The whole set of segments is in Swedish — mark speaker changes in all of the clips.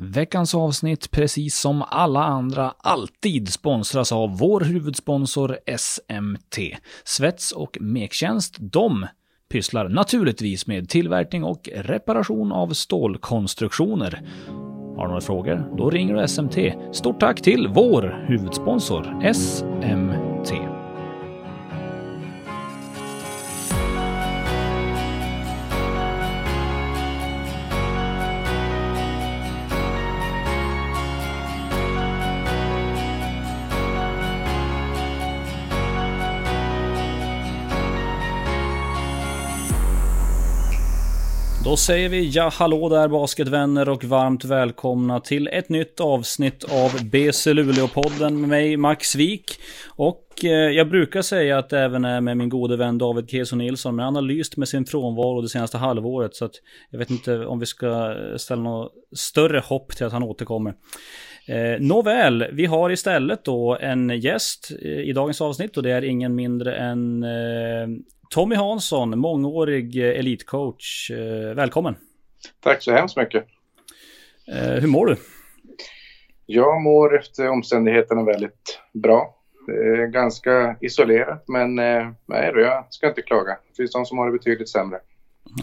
Speaker 1: Veckans avsnitt, precis som alla andra, alltid sponsras av vår huvudsponsor SMT. Svets och mektjänst, de pysslar naturligtvis med tillverkning och reparation av stålkonstruktioner. Har du några frågor? Då ringer du SMT. Stort tack till vår huvudsponsor SMT. Då säger vi ja hallå där basketvänner och varmt välkomna till ett nytt avsnitt av BC Luleå-podden med mig Max Wik. Och eh, jag brukar säga att det även är med min gode vän David Keso Nilsson, men han har lyst med sin frånvaro det senaste halvåret så att jag vet inte om vi ska ställa något större hopp till att han återkommer. Eh, nåväl, vi har istället då en gäst eh, i dagens avsnitt och det är ingen mindre än eh, Tommy Hansson, mångårig eh, elitcoach. Eh, välkommen!
Speaker 2: Tack så hemskt mycket!
Speaker 1: Eh, hur mår du?
Speaker 2: Jag mår efter omständigheterna väldigt bra. Det är ganska isolerat, men nej, jag ska inte klaga. Det finns de som har det betydligt sämre.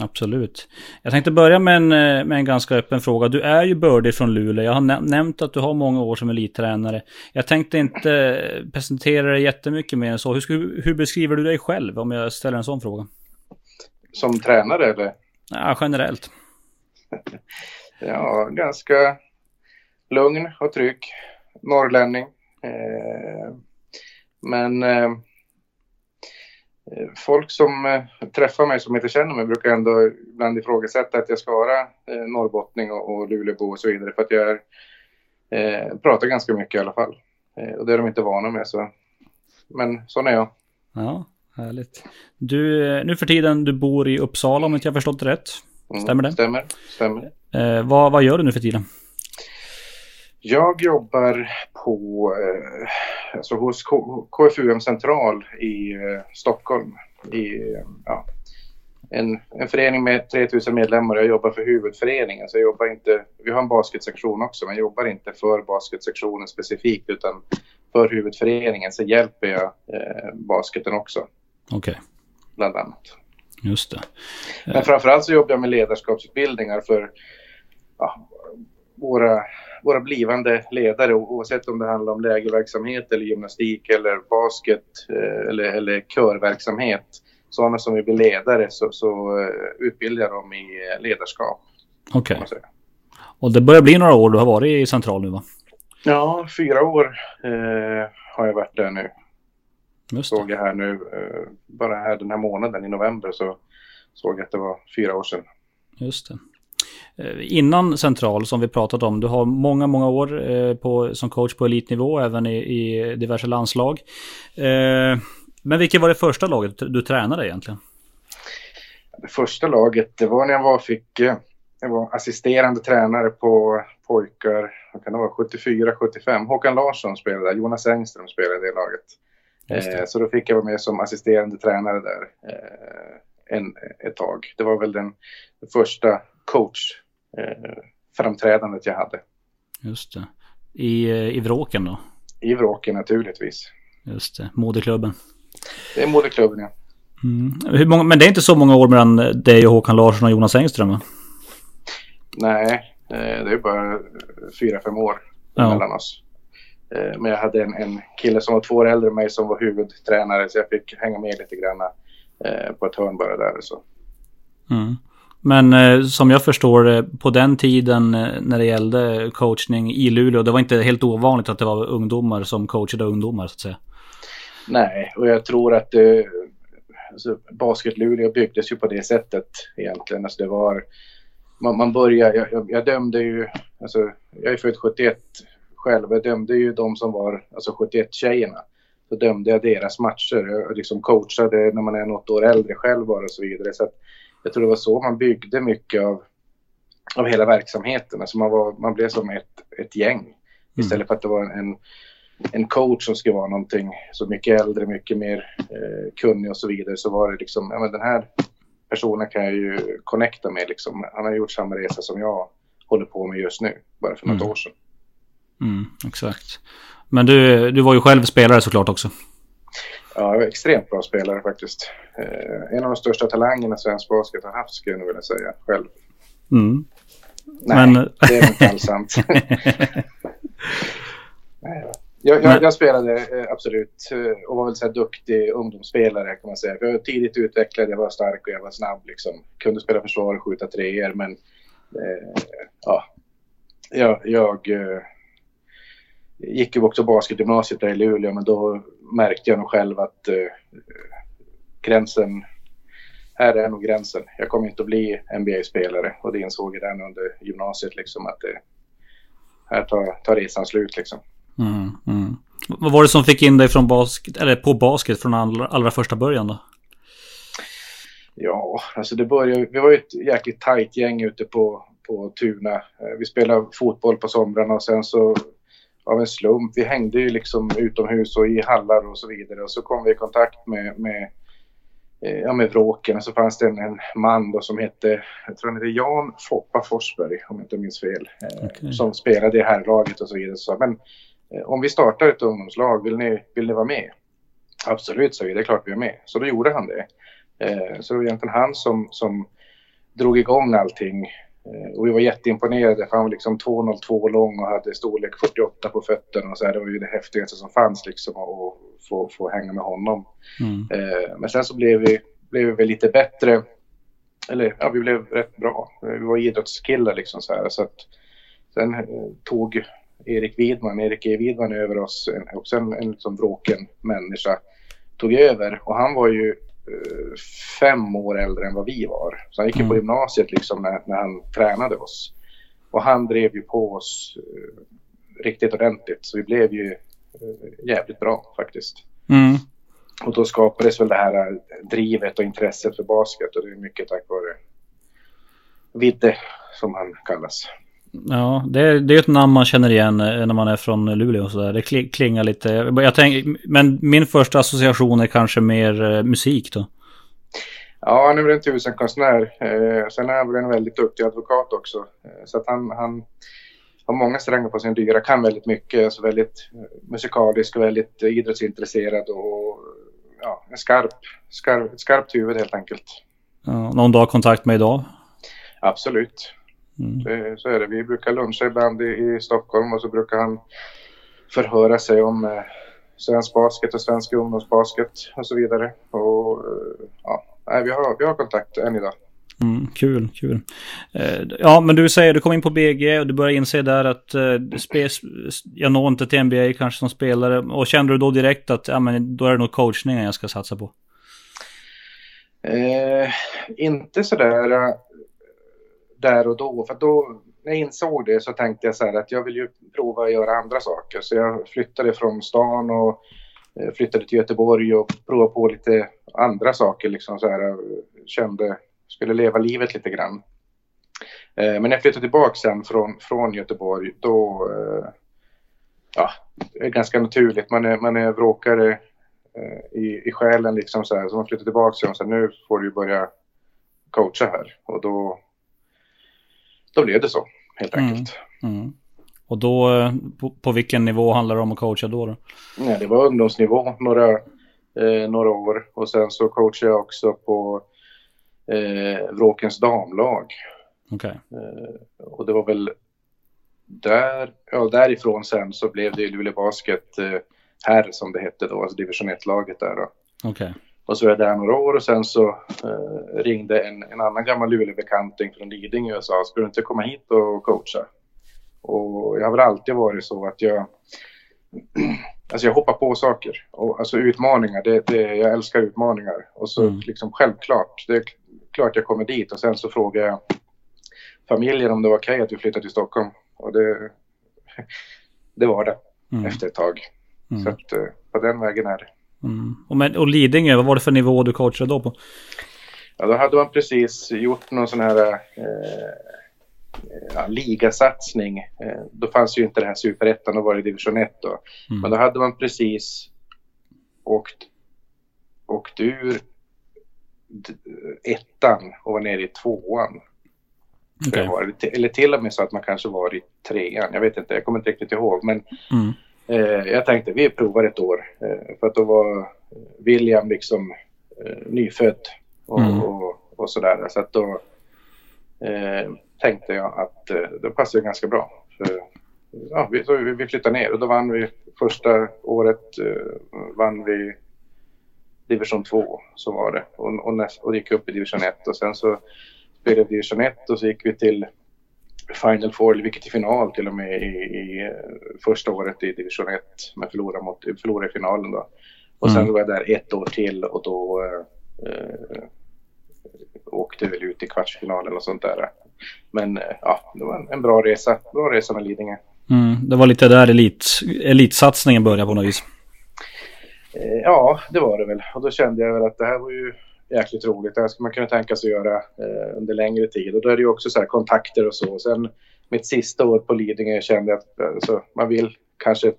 Speaker 1: Absolut. Jag tänkte börja med en, med en ganska öppen fråga. Du är ju bördig från Luleå. Jag har nämnt att du har många år som elittränare. Jag tänkte inte presentera dig jättemycket mer än så. Hur, hur beskriver du dig själv om jag ställer en sån fråga?
Speaker 2: Som tränare eller?
Speaker 1: Ja, generellt.
Speaker 2: ja, ganska lugn och trygg. Norrlänning. Eh, men eh, Eh, folk som eh, träffar mig som inte känner mig brukar ändå ibland ifrågasätta att jag ska vara eh, norrbottning och, och Luleåbo och så vidare för att jag är, eh, pratar ganska mycket i alla fall. Eh, och det är de inte vana med så. Men sån är jag.
Speaker 1: Ja, härligt. Du, nu för tiden, du bor i Uppsala om inte jag förstått det rätt. Mm, stämmer det?
Speaker 2: Stämmer, stämmer.
Speaker 1: Eh, vad, vad gör du nu för tiden?
Speaker 2: Jag jobbar på, eh, alltså hos KFUM Central i eh, Stockholm. I, ja, en, en förening med 3000 medlemmar. Jag jobbar för huvudföreningen. Så jag jobbar inte, vi har en basketsektion också, men jag jobbar inte för basketsektionen specifikt utan för huvudföreningen så hjälper jag eh, basketen också.
Speaker 1: Okej. Okay.
Speaker 2: Bland annat.
Speaker 1: Just det.
Speaker 2: Men framförallt så jobbar jag med ledarskapsutbildningar för ja, våra våra blivande ledare oavsett om det handlar om lägerverksamhet eller gymnastik eller basket eh, eller, eller körverksamhet. Sådana som vill bli ledare så, så uh, utbildar jag dem i eh, ledarskap.
Speaker 1: Okej. Okay. Och det börjar bli några år du har varit i Central nu va?
Speaker 2: Ja, fyra år eh, har jag varit där nu. Just det. Såg jag här nu, eh, bara här den här månaden i november så såg jag att det var fyra år sedan.
Speaker 1: Just det. Eh, innan Central som vi pratat om. Du har många, många år eh, på, som coach på elitnivå, även i, i diverse landslag. Eh, men vilket var det första laget du tränade egentligen?
Speaker 2: Det första laget, det var när jag var, fick, jag var assisterande tränare på pojkar, vad kan det vara, 74-75. Håkan Larsson spelade där, Jonas Engström spelade i det laget. Det. Så då fick jag vara med som assisterande tränare där en, ett tag. Det var väl den första coach eh, jag hade.
Speaker 1: Just det. I, eh, i Vråken då?
Speaker 2: I Vråken naturligtvis.
Speaker 1: Just det, modeklubben.
Speaker 2: Det är modeklubben ja.
Speaker 1: Mm. Många, men det är inte så många år mellan dig och Håkan Larsson och Jonas Engström va?
Speaker 2: Nej, eh, det är bara fyra, fem år ja. mellan oss. Men jag hade en, en kille som var två år äldre än mig som var huvudtränare så jag fick hänga med lite grann på ett hörn bara där. Så.
Speaker 1: Mm. Men eh, som jag förstår det, på den tiden eh, när det gällde coachning i Luleå, det var inte helt ovanligt att det var ungdomar som coachade ungdomar så att säga.
Speaker 2: Nej, och jag tror att eh, alltså, Basket Luleå byggdes ju på det sättet egentligen. Alltså det var, man, man började, jag, jag, jag, dömde ju, alltså jag är född 71 själv, jag dömde ju de som var, alltså 71-tjejerna. Så dömde jag deras matcher, jag liksom coachade när man är något år äldre själv bara och så vidare. Så att, jag tror det var så man byggde mycket av, av hela verksamheten. Alltså man, var, man blev som ett, ett gäng. Mm. Istället för att det var en, en coach som skulle vara någonting så mycket äldre, mycket mer eh, kunnig och så vidare. Så var det liksom, ja men den här personen kan jag ju connecta med liksom. Han har gjort samma resa som jag håller på med just nu, bara för något
Speaker 1: Mm.
Speaker 2: år sedan.
Speaker 1: Mm, exakt. Men du, du var ju själv spelare såklart också.
Speaker 2: Ja, extremt bra spelare faktiskt. Eh, en av de största talangerna svensk basket har haft skulle jag nog vilja säga själv.
Speaker 1: Mm.
Speaker 2: Nej,
Speaker 1: Men-
Speaker 2: det är inte alls sant. Jag, jag, jag spelade eh, absolut eh, och var väl så duktig ungdomsspelare kan man säga. Jag var tidigt utvecklad, jag var stark och jag var snabb liksom. Kunde spela försvar och skjuta treor men eh, ja, jag, jag gick ju också basketgymnasiet där i Luleå men då märkte jag nog själv att eh, gränsen här är nog gränsen. Jag kommer inte att bli NBA-spelare och det insåg jag redan under gymnasiet liksom att det, här tar, tar resan slut liksom.
Speaker 1: Mm, mm. Vad var det som fick in dig från basket, eller på basket från allra, allra första början då?
Speaker 2: Ja, alltså det började, vi var ju ett jäkligt tajt gäng ute på, på Tuna. Eh, Vi spelade fotboll på somrarna och sen så av en slump, vi hängde ju liksom utomhus och i hallar och så vidare och så kom vi i kontakt med, med, eh, ja, med Vråken så fanns det en, en man då som hette, jag tror han hette Jan Foppa Forsberg om jag inte minns fel, eh,
Speaker 1: Okej.
Speaker 2: som spelade i herrlaget och så vidare. Så, men eh, om vi startar ett ungdomslag, vill ni, vill ni vara med? Absolut, sa vi, det är klart vi är med. Så då gjorde han det. Så det var egentligen han som, som drog igång allting. Eh, och vi var jätteimponerade för han var liksom 2,02 lång och hade storlek 48 på fötterna. Och så här, det var ju det häftigaste som fanns liksom att få, få hänga med honom.
Speaker 1: Mm.
Speaker 2: Eh, men sen så blev vi, blev vi lite bättre. Eller ja, vi blev rätt bra. Eh, Vi var idrottskillar liksom så här. Så att, sen eh, tog Erik Widman, Erik E. Widman över oss, en, också en, en liksom bråken människa, tog över. Och han var ju fem år äldre än vad vi var. Så han gick
Speaker 1: Mm.
Speaker 2: på gymnasiet liksom när, när han tränade oss. Och han drev ju på oss eh, riktigt ordentligt. Så vi blev ju eh, jävligt bra faktiskt.
Speaker 1: Mm.
Speaker 2: Och då skapades väl det här eh, drivet och intresset för basket och det är mycket tack vare Vidde som han kallas.
Speaker 1: Ja, det är, det är ett namn man känner igen eh, när man är från Luleå och sådär. Det kli- klingar lite. Jag tänk, men min första association är kanske mer eh, musik då.
Speaker 2: Ja, han är väl en tusenkonstnär. Eh, sen är han väl en väldigt duktig advokat också. Så att han, han har många strängar på sin lyra, kan väldigt mycket, alltså väldigt musikalisk och väldigt idrottsintresserad och ja, en skarp, skarp, ett skarpt huvud helt enkelt.
Speaker 1: Ja, någon har kontakt med idag?
Speaker 2: Absolut.
Speaker 1: Mm.
Speaker 2: Det, så är det. Vi brukar luncha ibland i, i Stockholm och så brukar han förhöra sig om eh, svensk basket och svensk ungdomsbasket och så vidare. Och eh, ja, nej, vi, har, vi har kontakt än idag.
Speaker 1: Mm, kul, kul. Eh, ja, men du säger du kom in på BG och du börjar inse där att eh, jag når inte till NBA kanske som spelare. Och kände du då direkt att ja, men då är det nog coachningen jag ska satsa på?
Speaker 2: Eh, inte sådär eh, där och då, för då när jag insåg det så tänkte jag så här att jag vill ju prova att göra andra saker. Så jag flyttade från stan och eh, flyttade till Göteborg och provade på lite andra saker liksom så här. Kände, skulle leva livet lite grann. Eh, men när jag flyttade tillbaka sen från, från Göteborg då, eh, ja, det är ganska naturligt. Man är, man är vråkare i, i själen liksom så här. Så man flyttar tillbaka och så här, nu får du börja coacha här. Och då, då blev det så helt
Speaker 1: Mm.
Speaker 2: enkelt.
Speaker 1: Mm. Och då, eh, på, på vilken nivå handlar det om att coacha då? då?
Speaker 2: Ja, det var ungdomsnivå några, eh, några år och sen så coachade jag också på eh, Vråkens damlag.
Speaker 1: Okej.
Speaker 2: Eh, och det var väl där, ja därifrån sen så blev det Luleå Basket eh, här som det hette då, alltså division 1-laget där då.
Speaker 1: Okej.
Speaker 2: Och så var jag där några år och sen så eh, ringde en, en annan gammal Luleå-bekanting från Lidingö och sa ska du inte komma hit och coacha? Och jag har väl alltid varit så att jag Alltså jag hoppar på saker. Och, alltså utmaningar, det, det, jag älskar utmaningar. Och så
Speaker 1: Mm.
Speaker 2: liksom självklart, det är klart jag kommer dit. Och sen så frågar jag familjen om det var okej att vi flyttade till Stockholm. Och det, det var det
Speaker 1: Mm.
Speaker 2: efter ett tag. Så
Speaker 1: Mm.
Speaker 2: att eh, på den vägen är det.
Speaker 1: Mm. Och, men, och Lidingö, vad var det för nivå du coachade då på?
Speaker 2: Ja, då hade man precis gjort någon sån här eh, ja, ligasatsning. Eh, då fanns ju inte det här superettan, då var det division 1 då.
Speaker 1: Mm.
Speaker 2: Men då hade man precis åkt, åkt ur ettan och var nere i tvåan. Okay. Eller till och med så att man kanske var i trean. Jag vet inte, jag kommer inte riktigt ihåg. Men mm. Eh, jag tänkte vi provar ett år. Eh, för att då var William liksom eh, nyfödd och, mm. och, och, sådär. Så att då eh, tänkte jag att det passade ganska bra. För, ja, vi, så vi flyttade ner och då vann vi första året eh, vann vi division 2 så var det och, och, näst, och gick upp i division 1 och sen så spelade vi division 1 och så gick vi till Final Four, eller vilket i final till och med i, i eh, första året i division 1 men förlorade, mot, förlorade i finalen då. Och sen mm. var jag där ett år till och då eh, åkte väl ut i kvartsfinalen och sånt där. Men eh, ja, det var en, en, bra resa. Bra resa med Lidingö.
Speaker 1: Mm, det var lite där elit, elitsatsningen började på något vis.
Speaker 2: Eh, ja, det var det väl. Och då kände jag väl att det här var ju jäkligt roligt. Det här skulle man kunna tänka sig göra eh, under längre tid. Och då är det ju också så här kontakter och så. Sen mitt sista år på Lidingö kände jag att alltså, man vill kanske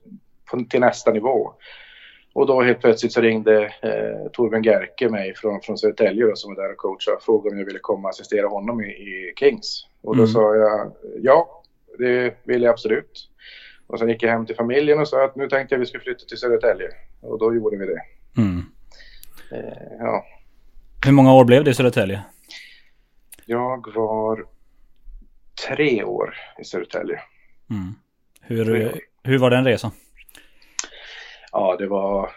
Speaker 2: på, till nästa nivå. Och då helt plötsligt så ringde eh, Torbjörn Gerke mig från, från Södertälje som var där och coachade och frågade om jag ville komma och assistera honom i, i Kings. Och då mm. sa jag ja, det vill jag absolut. Och sen gick jag hem till familjen och sa att nu tänkte jag att vi skulle flytta till Södertälje. Och då gjorde vi det. Mm.
Speaker 1: Eh, ja. Hur många år blev det i Södertälje?
Speaker 2: Jag var tre år i Södertälje.
Speaker 1: Mm. Hur, hur var den resan?
Speaker 2: Ja, det var eh,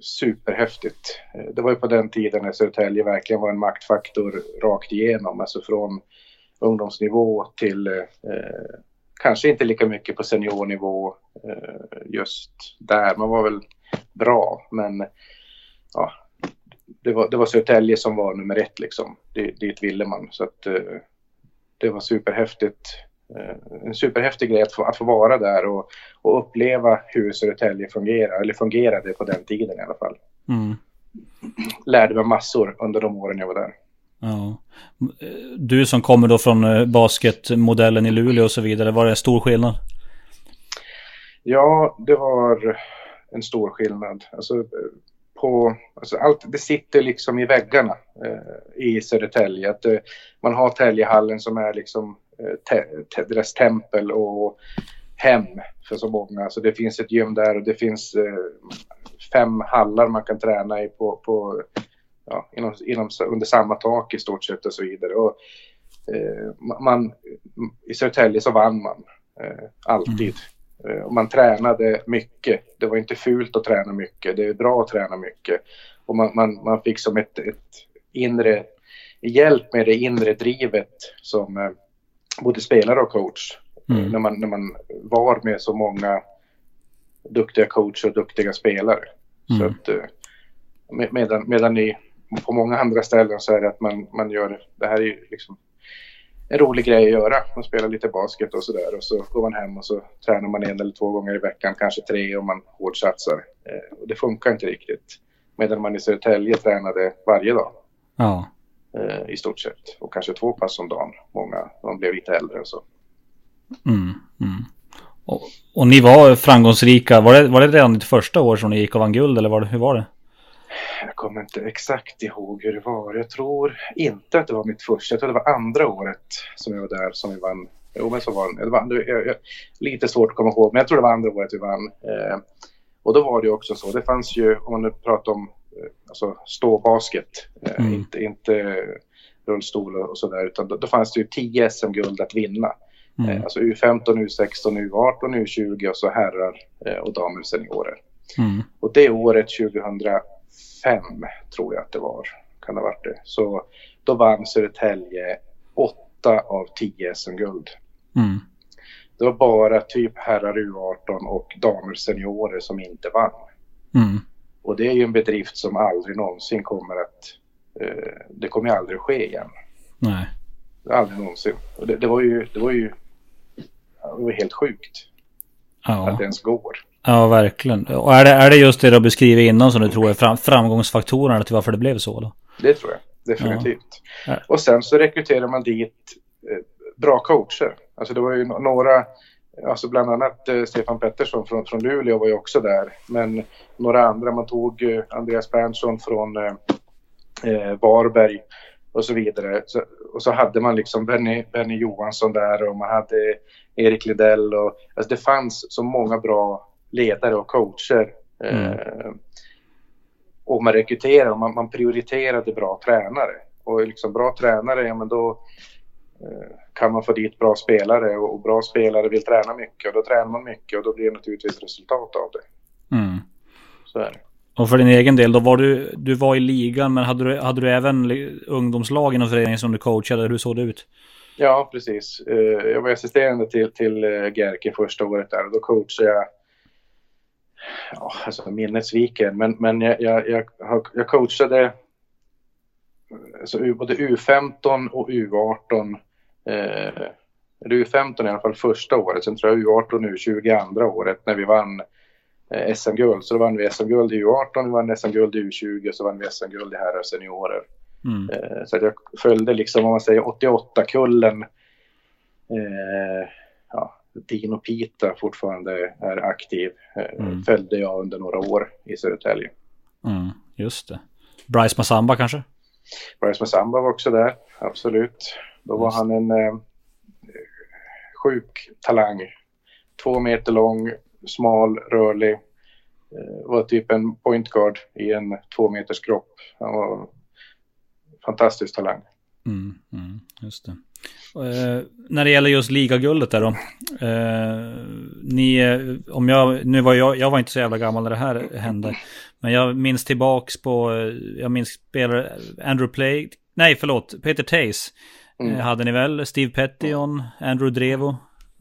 Speaker 2: superhäftigt. Eh, det var ju på den tiden när Södertälje verkligen var en maktfaktor rakt igenom. Alltså från ungdomsnivå till eh, kanske inte lika mycket på seniornivå eh, just där. Man var väl bra, men ja, det var, det var Södertälje som var nummer ett liksom. dit ville man. Så att eh, det var superhäftigt. Eh, en superhäftig grej att få, att få vara där och, och uppleva hur Södertälje fungerar, eller fungerade på den tiden i alla fall. Mm. Lärde mig massor under de åren jag var där.
Speaker 1: Ja. Du som kommer då från eh, basketmodellen i Luleå och så vidare, var det stor skillnad?
Speaker 2: Ja, det var en stor skillnad. Alltså, på, alltså allt, det sitter liksom i väggarna eh, i Södertälje. Att, eh, man har Täljehallen som är liksom eh, te, te, deras tempel och hem för så många. Så det finns ett gym där och det finns eh, fem hallar man kan träna i på, på ja, inom, inom, under samma tak i stort sett och så vidare. Och, eh, man, I Södertälje så vann man eh, alltid. Mm. Eh, och man tränade mycket. Det var inte fult att träna mycket. Det är bra att träna mycket. Och man, man, man fick som ett, ett inre hjälp med det inre drivet som eh, både spelare och coach. Mm. När, man, när man var med så många duktiga coacher och duktiga spelare. Mm. Så att, eh, med, medan, medan i på många andra ställen så är det att man, man gör, det här är ju liksom en rolig grej att göra. Man spelar lite basket och sådär och så går man hem och så tränar man en eller två gånger i veckan, kanske tre om man hårdsatsar. Eh, och det funkar inte riktigt. Medan man i Södertälje tränade varje dag. Ja. Eh, I stort sett. Och kanske två pass om dagen. Många, de blev lite äldre och så.
Speaker 1: Mm, mm. Och, och, ni var framgångsrika. Var det, var det redan ditt första år som ni gick och vann guld eller var det, hur var det?
Speaker 2: Jag kommer inte exakt ihåg hur det var. Jag tror inte att det var mitt första. Jag tror det var andra året som jag var där som vi vann. Jo, men så var det. det var, jag, jag, lite svårt att komma ihåg, men jag tror det var andra året vi vann. Eh, och då var det också så. Det fanns ju, om man nu pratar om eh, alltså ståbasket, eh, mm. inte, inte rullstol och sådär, utan då, då fanns det ju 10 SM-guld att vinna. Mm. Eh, alltså U15, U16, U18, U20 och så herrar eh, och damer seniorer. Mm. Och det året 2000 fem tror jag att det var. Kan det ha varit det. Så då vann Södertälje åtta av tio SM-guld. Mm. Det var bara typ herrar U18 och damer seniorer som inte vann. Mm. Och det är ju en bedrift som aldrig någonsin kommer att... Eh, det kommer aldrig att ske igen.
Speaker 1: Nej.
Speaker 2: Aldrig någonsin. Och det, det var ju... Det var ju det var helt sjukt. Ja. Att det ens går.
Speaker 1: Ja, verkligen. Och är det, är det just det du beskriver innan som du tror är fram, framgångsfaktorerna till varför det blev så då?
Speaker 2: Det tror jag definitivt. Ja. Och sen så rekryterar man dit eh, bra coacher. Alltså det var ju några, alltså bland annat eh, Stefan Pettersson från, från Luleå var ju också där. Men några andra, man tog eh, Andreas Berntsson från eh Varberg och så vidare. Så, och så hade man liksom Benny, Benny Johansson där och man hade Erik Lidell och alltså det fanns så många bra ledare och coacher. Mm. Eh, och man rekryterade och man, man, prioriterade bra tränare. Och liksom bra tränare, ja men då eh, kan man få dit bra spelare och, och, bra spelare vill träna mycket och då tränar man mycket och då blir det naturligtvis resultat av det.
Speaker 1: Mm. Så är det. Och för din egen del, då var du, du var i ligan, men hade du, hade du även ungdomslag inom föreningen som du coachade? Hur såg det ut?
Speaker 2: Ja, precis. Eh, jag var assisterande till, till eh, Gerke första året där och då coachade jag ja, alltså minnet sviker, men, men jag, jag, jag, jag coachade alltså, både U15 och U18. Eh, U15 i alla fall första året, sen tror jag U18 och U20 andra året när vi vann eh, SM-guld. Så då vann vi SM-guld i U18, vi vann SM-guld i U20 och så vann vi SM-guld i herrar seniorer. Mm. Eh, så jag följde liksom, om man säger 88-kullen. Eh, ja, Dino Pita fortfarande är aktiv. Eh, mm. Följde jag under några år i Södertälje.
Speaker 1: Mm, just det. Bryce Massamba kanske?
Speaker 2: Bryce Massamba var också där, absolut. Då var just. han en eh, sjuk talang. Två meter lång, smal, rörlig. Eh, var typ en point guard i en två meters kropp. Han var fantastisk talang.
Speaker 1: Mm, mm, just det. Eh, när det gäller just ligaguldet där då. Eh, ni, om jag, nu var jag, jag var inte så jävla gammal när det här hände. Men jag minns tillbaks på, jag minns spelare Andrew Play, nej förlåt, Peter Tays. Mm. Eh, hade ni väl? Steve Pettion, Andrew Drevo.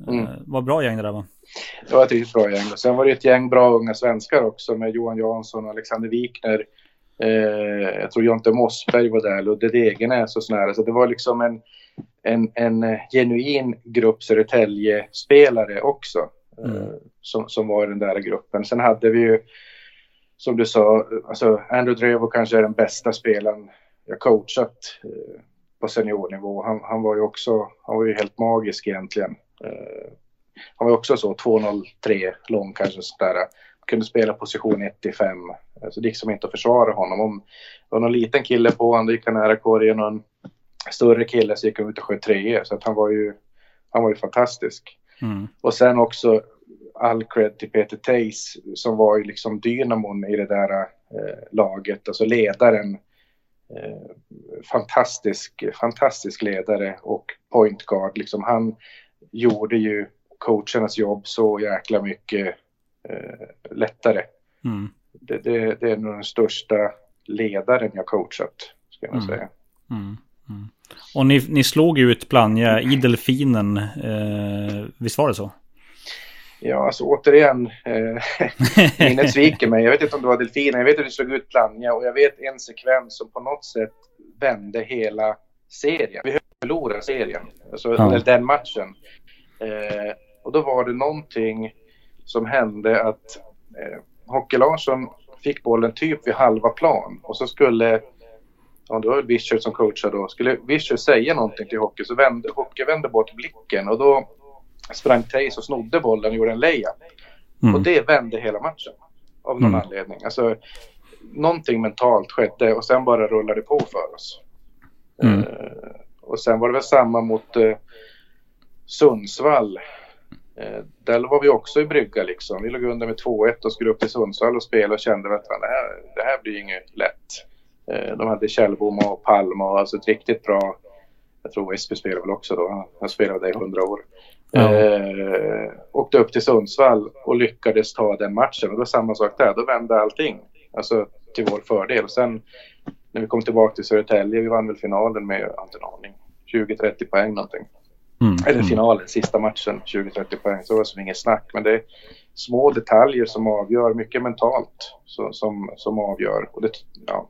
Speaker 1: Mm. Eh, vad bra gäng det där var.
Speaker 2: Det var ett riktigt bra gäng. Sen var det ett gäng bra unga svenskar också med Johan Jansson och Alexander Wikner. Eh, jag tror Jonte Mossberg var där, Ludde Degenäs och sådär. Så det var liksom en, en, en eh, genuin grupp Södertälje-spelare också. Mm. Eh, som, som var i den där gruppen. Sen hade vi ju, som du sa, alltså Andrew Drevo kanske är den bästa spelaren jag coachat eh, på seniornivå. Han, han, var ju också, han var ju helt magisk egentligen. Eh, han var också så 2,03 lång kanske sådär kunde spela position 1 till 5. Så det gick som inte att försvara honom. Om det var någon liten kille på honom, då gick han nära korgen och en större kille så gick han ut och sköt treor. Så att han var ju, han var ju fantastisk. Mm. Och sen också all cred till Peter Tays som var ju liksom dynamon i det där eh, laget, alltså ledaren. Eh, fantastisk, fantastisk ledare och point guard. Liksom han gjorde ju coachernas jobb så jäkla mycket eh, lättare. Mm. Det, det, det, är nog den största ledaren jag coachat, ska jag mm. säga. Mm.
Speaker 1: mm. Och ni, ni slog ut Plannja i Delfinen, eh, visst var det så?
Speaker 2: Ja, alltså återigen, eh, minnet sviker mig. Jag vet inte om det var Delfinen, jag vet att vi slog ut Plannja och jag vet en sekvens som på något sätt vände hela serien. Vi förlorade serien, alltså ja. den matchen. Eh, och då var det någonting som hände att eh, Hockey Larsson fick bollen typ vid halva plan och så skulle, ja det var Vischer som coachade då, skulle Vischer säga någonting till Hockey så vände Hockey vände bort blicken och då sprang Tays och snodde bollen och gjorde en layup. Mm. Och det vände hela matchen av någon mm. anledning. Alltså, någonting mentalt skedde och sen bara rullade det på för oss. Mm. Uh, och sen var det väl samma mot uh, Sundsvall där var vi också i brygga liksom. Vi låg under med 2-1 och skulle upp till Sundsvall och spela och kände att det här, det här blir inget lätt. Eh, de hade Källbom och Palm och alltså ett riktigt bra, jag tror Esby spelade väl också då, han spelade där i 100 år. Ja. Eh, åkte upp till Sundsvall och lyckades ta den matchen och det var samma sak där, då vände allting. Alltså till vår fördel. Och sen när vi kom tillbaka till Södertälje, vi vann väl finalen med, jag har inte en aning, 20-30 poäng någonting. Mm. Eller finalen, sista matchen, 20-30 poäng. Så det var som inget snack. Men det är små detaljer som avgör, mycket mentalt så, som, som avgör. Och det, ja,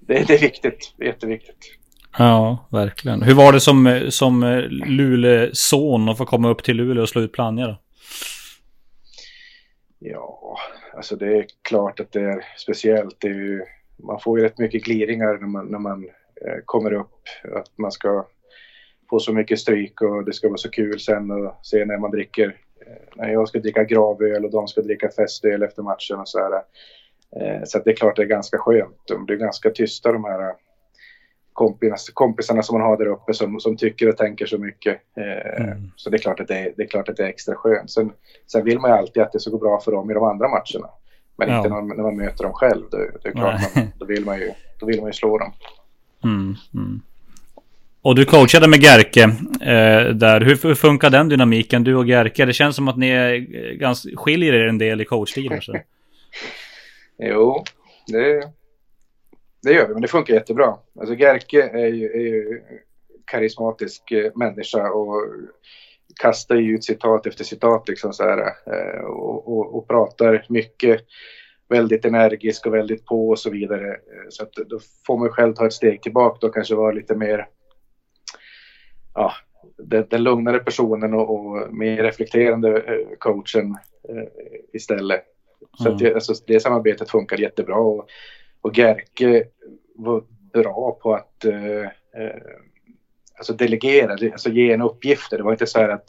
Speaker 2: det, det är viktigt, det är jätteviktigt.
Speaker 1: Ja, verkligen. Hur var det som, som Luleå-son att få komma upp till Luleå och slå ut Plannja då?
Speaker 2: Ja, alltså det är klart att det är speciellt. Det är ju, man får ju rätt mycket gliringar när man, när man eh, kommer upp. Att man ska få så mycket stryk och det ska vara så kul sen att se när man dricker. Eh, när jag ska dricka gravöl och de ska dricka festöl efter matchen och så här. Eh, så det är klart det är ganska skönt. De blir ganska tysta de här kompis, kompisarna som man har där uppe som, som tycker och tänker så mycket. Eh, mm. Så det är, klart att det är, det är klart att det är extra skönt. Sen, sen vill man ju alltid att det ska gå bra för dem i de andra matcherna. Men ja. inte när man, när man möter dem själv. Det, det är klart, man, då, vill man ju, då vill man ju slå dem.
Speaker 1: Mm, mm. Och du coachade med Gerke eh, där. Hur, hur, funkar den dynamiken, du och Gerke? Det känns som att ni är eh, ganska, skiljer er en del i coachstilen.
Speaker 2: jo, det, det gör vi, men det funkar jättebra. Alltså Gerke är ju, är ju karismatisk eh, människa och kastar ju ut citat efter citat liksom så här, eh, och, och, och pratar mycket väldigt energisk och väldigt på och så vidare. Så att då får man själv ta ett steg tillbaka och kanske vara lite mer ja, den, den lugnare personen och, och, mer reflekterande coachen istället. Så mm. det, alltså, det samarbetet funkar jättebra och, och Gerke var bra på att eh, eh, alltså delegera, alltså ge en uppgifter. Det var inte så här att,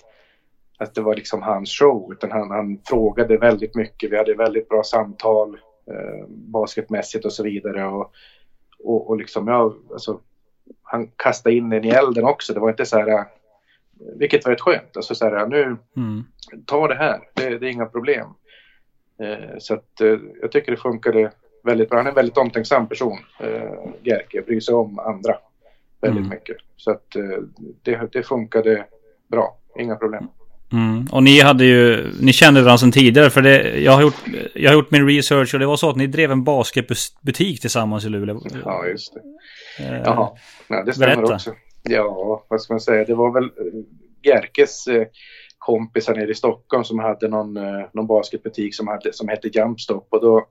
Speaker 2: att det var liksom hans show, utan han, han frågade väldigt mycket. Vi hade väldigt bra samtal eh, basketmässigt och så vidare. Och, och, och liksom, ja, alltså, han kastade in den i elden också. Det var inte så här, vilket var rätt skönt. Alltså så här, nu, mm. ta det här, det, det är inga problem. Eh, så att eh, jag tycker det funkade väldigt bra. Han är en väldigt omtänksam person, eh, Gerke, bryr sig om andra väldigt mm. mycket. Så att eh, det, det funkade bra, inga problem.
Speaker 1: Mm. Och ni hade ju, ni kände varandra sedan tidigare för det, jag har, gjort, jag har gjort min research och det var så att ni drev en basketbutik tillsammans i Luleå.
Speaker 2: Ja, just det. Eh, Jaha, ja, det stämmer berätta. också. Ja, vad ska man säga, det var väl Gerkes eh, kompisar nere i Stockholm som hade någon, eh, någon basketbutik som, hade, som hette Jumpstop och då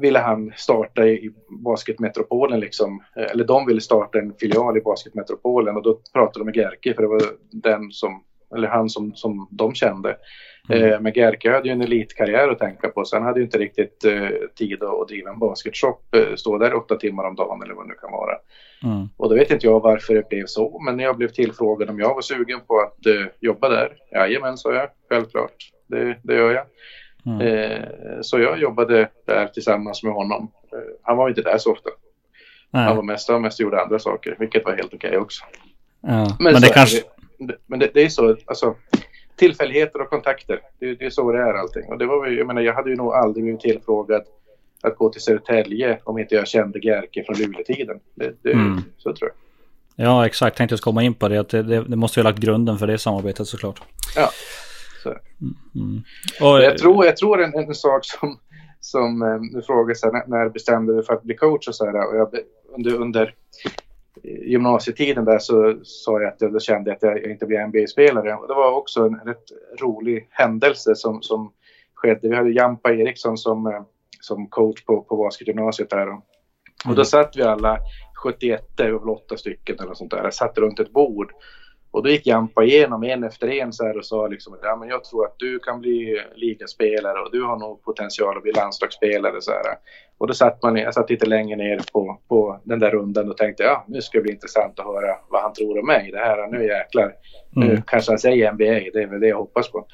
Speaker 2: ville han starta i Basketmetropolen liksom. Eh, eller de ville starta en filial i Basketmetropolen och då pratade de med Gerke för det var den som, eller han som, som de kände. Mm. Eh, men Gerke hade ju en elitkarriär att tänka på så han hade ju inte riktigt eh, tid att, att driva en basketshop, eh, stå där åtta timmar om dagen eller vad det nu kan vara. Mm. Och då vet inte jag varför det blev så, men när jag blev tillfrågad om jag var sugen på att eh, jobba där, jajamän sa jag, självklart, det, det gör jag. Mm. Eh, så jag jobbade där tillsammans med honom. Eh, han var inte där så ofta. Nej. Han var mest, han mest gjorde andra saker, vilket var helt okej okay också.
Speaker 1: Ja. Men, men, det kanske...
Speaker 2: Det, men det, det, är så, alltså tillfälligheter och kontakter. Det, det är så det är allting. Och det var, jag menar, jag hade ju nog aldrig blivit tillfrågad att gå till Södertälje om inte jag kände Gerke från Luleå-tiden. Det, det, mm. Så tror jag.
Speaker 1: Ja, exakt. Tänkte jag komma in på det. Att det, det, måste ju ha lagt grunden för det samarbetet såklart.
Speaker 2: Ja. Så. Mm. Och, jag tror, jag tror en, en sak som, som eh, du frågar så här, när, när bestämde du för att bli coach och så här. Och jag, under, under gymnasietiden där så sa jag att jag kände att jag inte blev NBA-spelare. Och det var också en rätt rolig händelse som, som skedde. Vi hade Jampa Eriksson som, eh, som coach på, på basketgymnasiet där. Och, och då mm. satt vi alla 71, det var väl åtta stycken eller sånt där, satt runt ett bord. Och då gick Jampa igenom en efter en så här och sa liksom att ja, men jag tror att du kan bli ligaspelare och du har nog potential att bli landslagsspelare. Så här. Och då satt man, jag satt lite längre ner på, på den där rundan och tänkte ja, nu ska det bli intressant att höra vad han tror om mig. Det här, nu jäklar, nu mm. kanske han säger NBA, det är väl det jag hoppas på.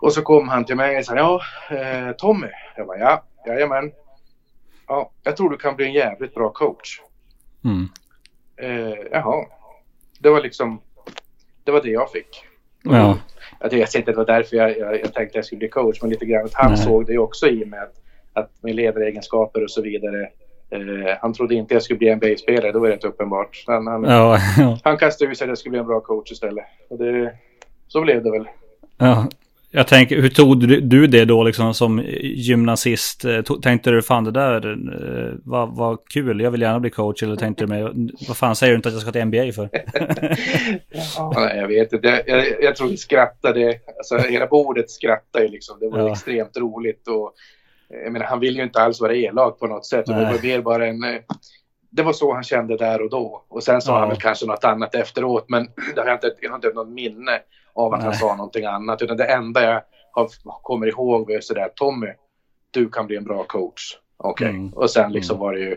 Speaker 2: Och så kom han till mig och sa ja, eh, Tommy. Jag bara ja, jajamän. Ja, jag tror du kan bli en jävligt bra coach. Mm. Eh, jaha, det var liksom, det var det jag fick. Ja. Jag vet inte, det var därför jag, jag, jag tänkte att jag skulle bli coach, men lite grann att han Nej. såg det också i mig att, att med ledaregenskaper och så vidare. Eh, han trodde inte jag skulle bli en NBA-spelare, då var det rätt uppenbart. Han, han, ja, ja. han kastade ut sig att jag skulle bli en bra coach istället. Och det, så blev det väl.
Speaker 1: Ja, jag tänker, hur tog du det då liksom som gymnasist? Eh, tänkte du fan det där eh, vad, vad kul, jag vill gärna bli coach eller tänkte du med, vad fan säger du inte att jag ska till NBA för?
Speaker 2: ja, jag vet inte, jag, jag, jag tror vi skrattade, alltså hela bordet skrattade ju liksom, det var ja. extremt roligt och jag menar han vill ju inte alls vara elak på något sätt, det var mer bara en eh, det var så han kände där och då. Och sen sa ja. han väl kanske något annat efteråt, men det har jag, inte, jag har inte något minne av att Nej. han sa någonting annat. Utan det enda jag har, kommer ihåg var sådär, Tommy, du kan bli en bra coach. Okej, okay. mm. och sen liksom mm. var det ju,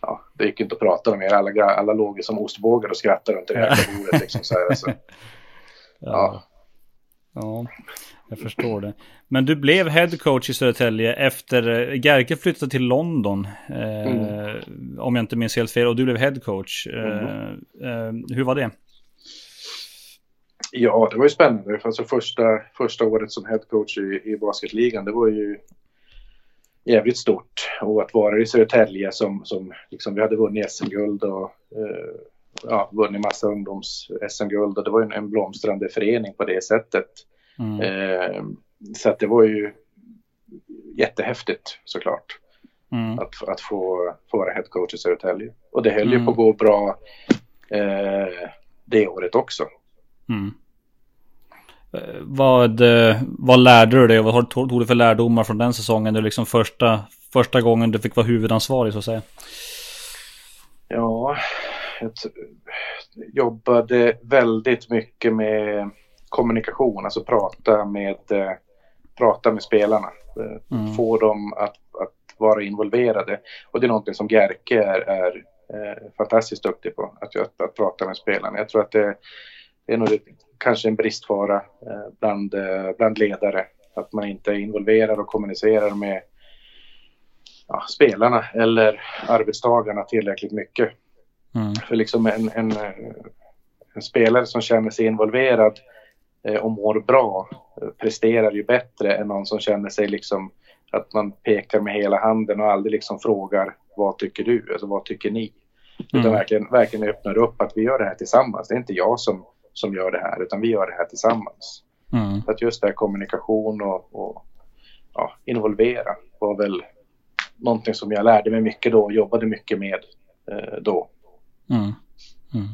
Speaker 2: ja, det gick inte att prata mer. Alla, alla låg som ostbågar och skrattade runt det här bordet. Liksom, så här, alltså. ja.
Speaker 1: ja. Ja, jag förstår det. Men du blev headcoach i Södertälje efter eh, Gerke flyttade till London. Eh, mm. Om jag inte minns helt fel. Och du blev headcoach. Mm. Eh, eh, hur var det?
Speaker 2: Ja, det var ju spännande. Alltså första, första året som headcoach i, i basketligan, det var ju jävligt stort. Och att vara i Södertälje som, som liksom, vi hade vunnit SM-guld och eh, ja, vunnit massa ungdoms-SM-guld och det var en, en blomstrande förening på det sättet. Mm. Eh, så att det var ju jättehäftigt såklart. Mm. Att, att få, få vara headcoach i Södertälje. Och det höll mm. ju på att gå bra eh, det året också. Mm.
Speaker 1: Eh, vad, eh, vad lärde du dig och vad tog du för lärdomar från den säsongen? Det är liksom första, första gången du fick vara huvudansvarig så att säga.
Speaker 2: Ja, jag jobbade väldigt mycket med kommunikation, alltså prata med, eh, prata med spelarna. Mm. Få dem att, att vara involverade. Och det är något som Gerke är, är fantastiskt duktig på, att, att, att, prata med spelarna. Jag tror att det, det är nog kanske en bristvara eh, bland, eh, bland ledare. Att man inte involverar och kommunicerar med ja, spelarna eller arbetstagarna tillräckligt mycket. Mm. För liksom en, en, en, spelare som känner sig involverad eh, och mår bra presterar ju bättre än någon som känner sig liksom att man pekar med hela handen och aldrig liksom frågar vad tycker du, alltså vad tycker ni? Utan mm. verkligen, verkligen öppnar upp att vi gör det här tillsammans. Det är inte jag som som gör det här, utan vi gör det här tillsammans. Mm. Att just det här kommunikation och, och ja, involvera var väl någonting som jag lärde mig mycket då och jobbade mycket med eh, då. Mm.
Speaker 1: Mm.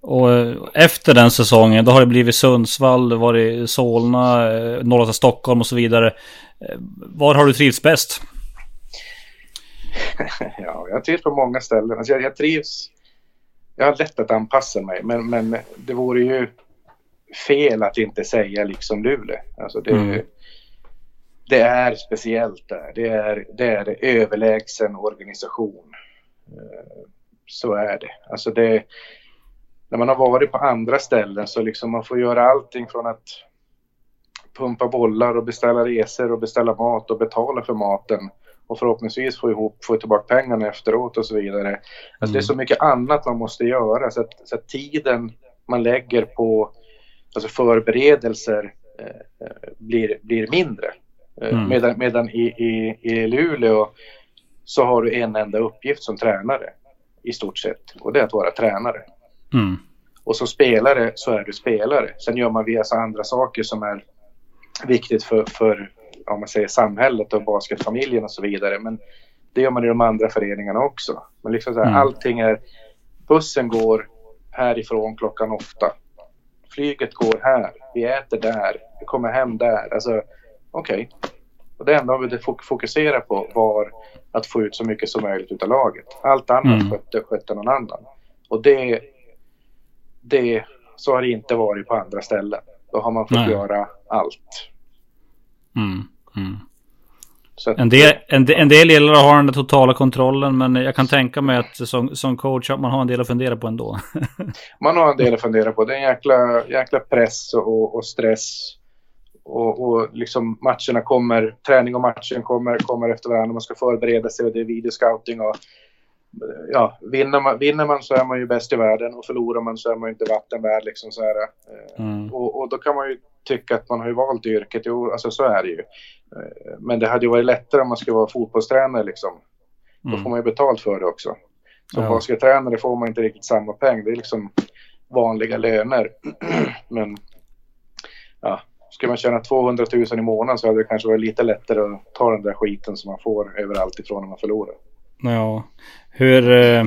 Speaker 1: Och eh, efter den säsongen, då har det blivit Sundsvall, det varit Solna, eh, norra Stockholm och så vidare. Eh, var har du trivts bäst?
Speaker 2: ja, jag trivs på många ställen. Alltså jag, jag trivs jag har lätt att anpassa mig men, men det vore ju fel att inte säga liksom Luleå. Alltså det, mm. det är speciellt där. Det är, det är överlägsen organisation. Eh, så är det. Alltså det. När man har varit på andra ställen så liksom man får göra allting från att pumpa bollar och beställa resor och beställa mat och betala för maten och förhoppningsvis få ihop, få tillbaka pengarna efteråt och så vidare. Alltså mm. Det är så mm. mycket annat man måste göra så att, så att tiden man lägger på alltså förberedelser eh, blir, blir mindre. Eh, mm. Medan, medan i, i, i Luleå så har du en enda uppgift som tränare i stort sett och det är att vara tränare. Mm. Och som spelare så är du spelare. Sen gör man vissa andra saker som är viktigt för, för om man säger samhället och basketfamiljen och så vidare. Men det gör man i de andra föreningarna också. Men liksom så här, mm. allting är, bussen går härifrån klockan åtta. Flyget går här, vi äter där, vi kommer hem där. Alltså, okej. Okay. Och det enda vi ville fokusera på var att få ut så mycket som möjligt av laget. Allt annat mm. skötte, skötte någon annan. Och det, det, så har det inte varit på andra ställen. Då har man fått Nej. göra allt.
Speaker 1: Mm. Mm. Att, en, del, en, en del gillar har den totala kontrollen men jag kan tänka mig att som, som coach att man har en del att fundera på ändå.
Speaker 2: man har en del att fundera på. Det är en jäkla, jäkla press och, och stress. Och, och liksom matcherna kommer, träning och matchen kommer, kommer efter varandra. Man ska förbereda sig och det är videoscouting och ja, vinner man, vinner man så är man ju bäst i världen och förlorar man så är man ju inte vatten värd. Liksom så här. Mm. Och, och, då kan man ju tycka att man har ju valt yrket. Jo, alltså så är det ju. Eh, men det hade ju varit lättare om man skulle vara fotbollstränare liksom. Då mm. får man ju betalt för det också. Som ja. baskettränare får man inte riktigt samma peng. Det är liksom vanliga löner. Men ja, ska man tjäna 200 000 i månaden så hade det kanske varit lite lättare att ta den där skiten som man får överallt ifrån när man förlorar.
Speaker 1: Ja, hur... Eh,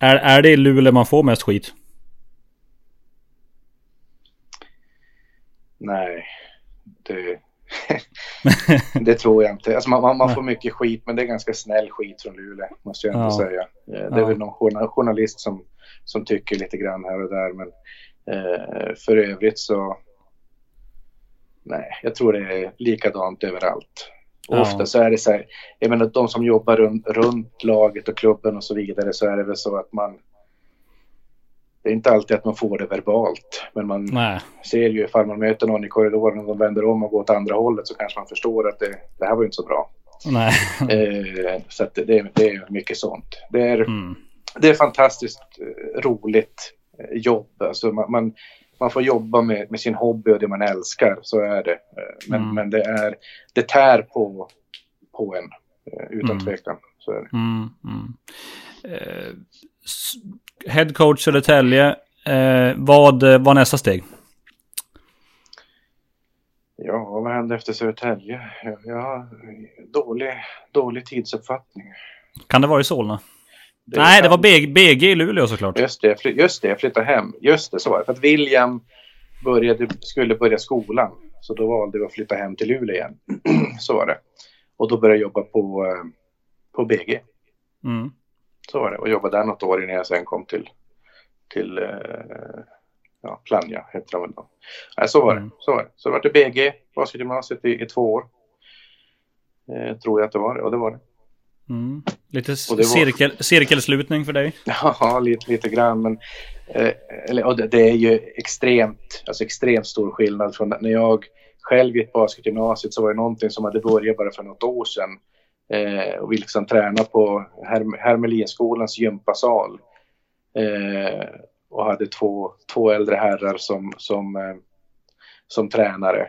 Speaker 1: är, är det i Luleå man får mest skit?
Speaker 2: Nej, det, det tror jag inte. Alltså man, man, får mycket skit, men det är ganska snäll skit från Luleå, måste jag ja. säga. Eh, det är ja. väl någon journalist som, som tycker lite grann här och där, men eh, för övrigt så... Nej, jag tror det är likadant överallt. Och ja. ofta så är det så här, jag menar de som jobbar runt, runt laget och klubben och så vidare så är det väl så att man det är inte alltid att man får det verbalt. Men man
Speaker 1: Nej.
Speaker 2: ser ju ifall man möter någon i korridoren och de vänder om och går åt andra hållet så kanske man förstår att det, det här var ju inte så bra.
Speaker 1: Nej.
Speaker 2: Eh, så det, det är mycket sånt. Det är,
Speaker 1: Mm.
Speaker 2: det är fantastiskt eh, roligt eh, jobb. Alltså man, man, man får jobba med, med sin hobby och det man älskar, så är det. Eh, Men,
Speaker 1: Mm.
Speaker 2: men det, är, det tär på, på en, eh, utan
Speaker 1: Mm.
Speaker 2: tvekan. Så är det.
Speaker 1: Mm, mm. Eh, s- head coach Södertälje. Eh, vad var nästa steg?
Speaker 2: Ja, vad hände efter Södertälje? Jag har dålig, dålig tidsuppfattning.
Speaker 1: Kan det vara i Solna?
Speaker 2: Det
Speaker 1: Nej, det var BG, BG i Luleå såklart.
Speaker 2: Just det, just det, jag flyttade hem. Just det, så var det. För att William började, skulle börja skolan. Så då valde vi att flytta hem till Luleå igen. så var det. Och då började jag jobba på, eh, på BG.
Speaker 1: Mm.
Speaker 2: Så var det. Och jobbade där något år innan jag sen kom till, till eh, ja, Plannja, hette de väl då. Nej, så var det.
Speaker 1: Mm.
Speaker 2: Så var det. Så det var det BG, basketgymnasiet, i, i två år. Eh, tror jag att det var det. Och det var det.
Speaker 1: Mm. Lite
Speaker 2: var-
Speaker 1: cirkel, cirkelslutning för dig.
Speaker 2: Ja, lite, lite grann. Men, eh, eller, och det, det är ju extremt, alltså extremt stor skillnad från när jag själv gick basketgymnasiet så var det någonting som hade börjat bara för något år sedan. Eh, och vi liksom tränade på Herm Hermelinskolans gympasal. Eh, och hade två, två äldre herrar som, som, eh, som tränare.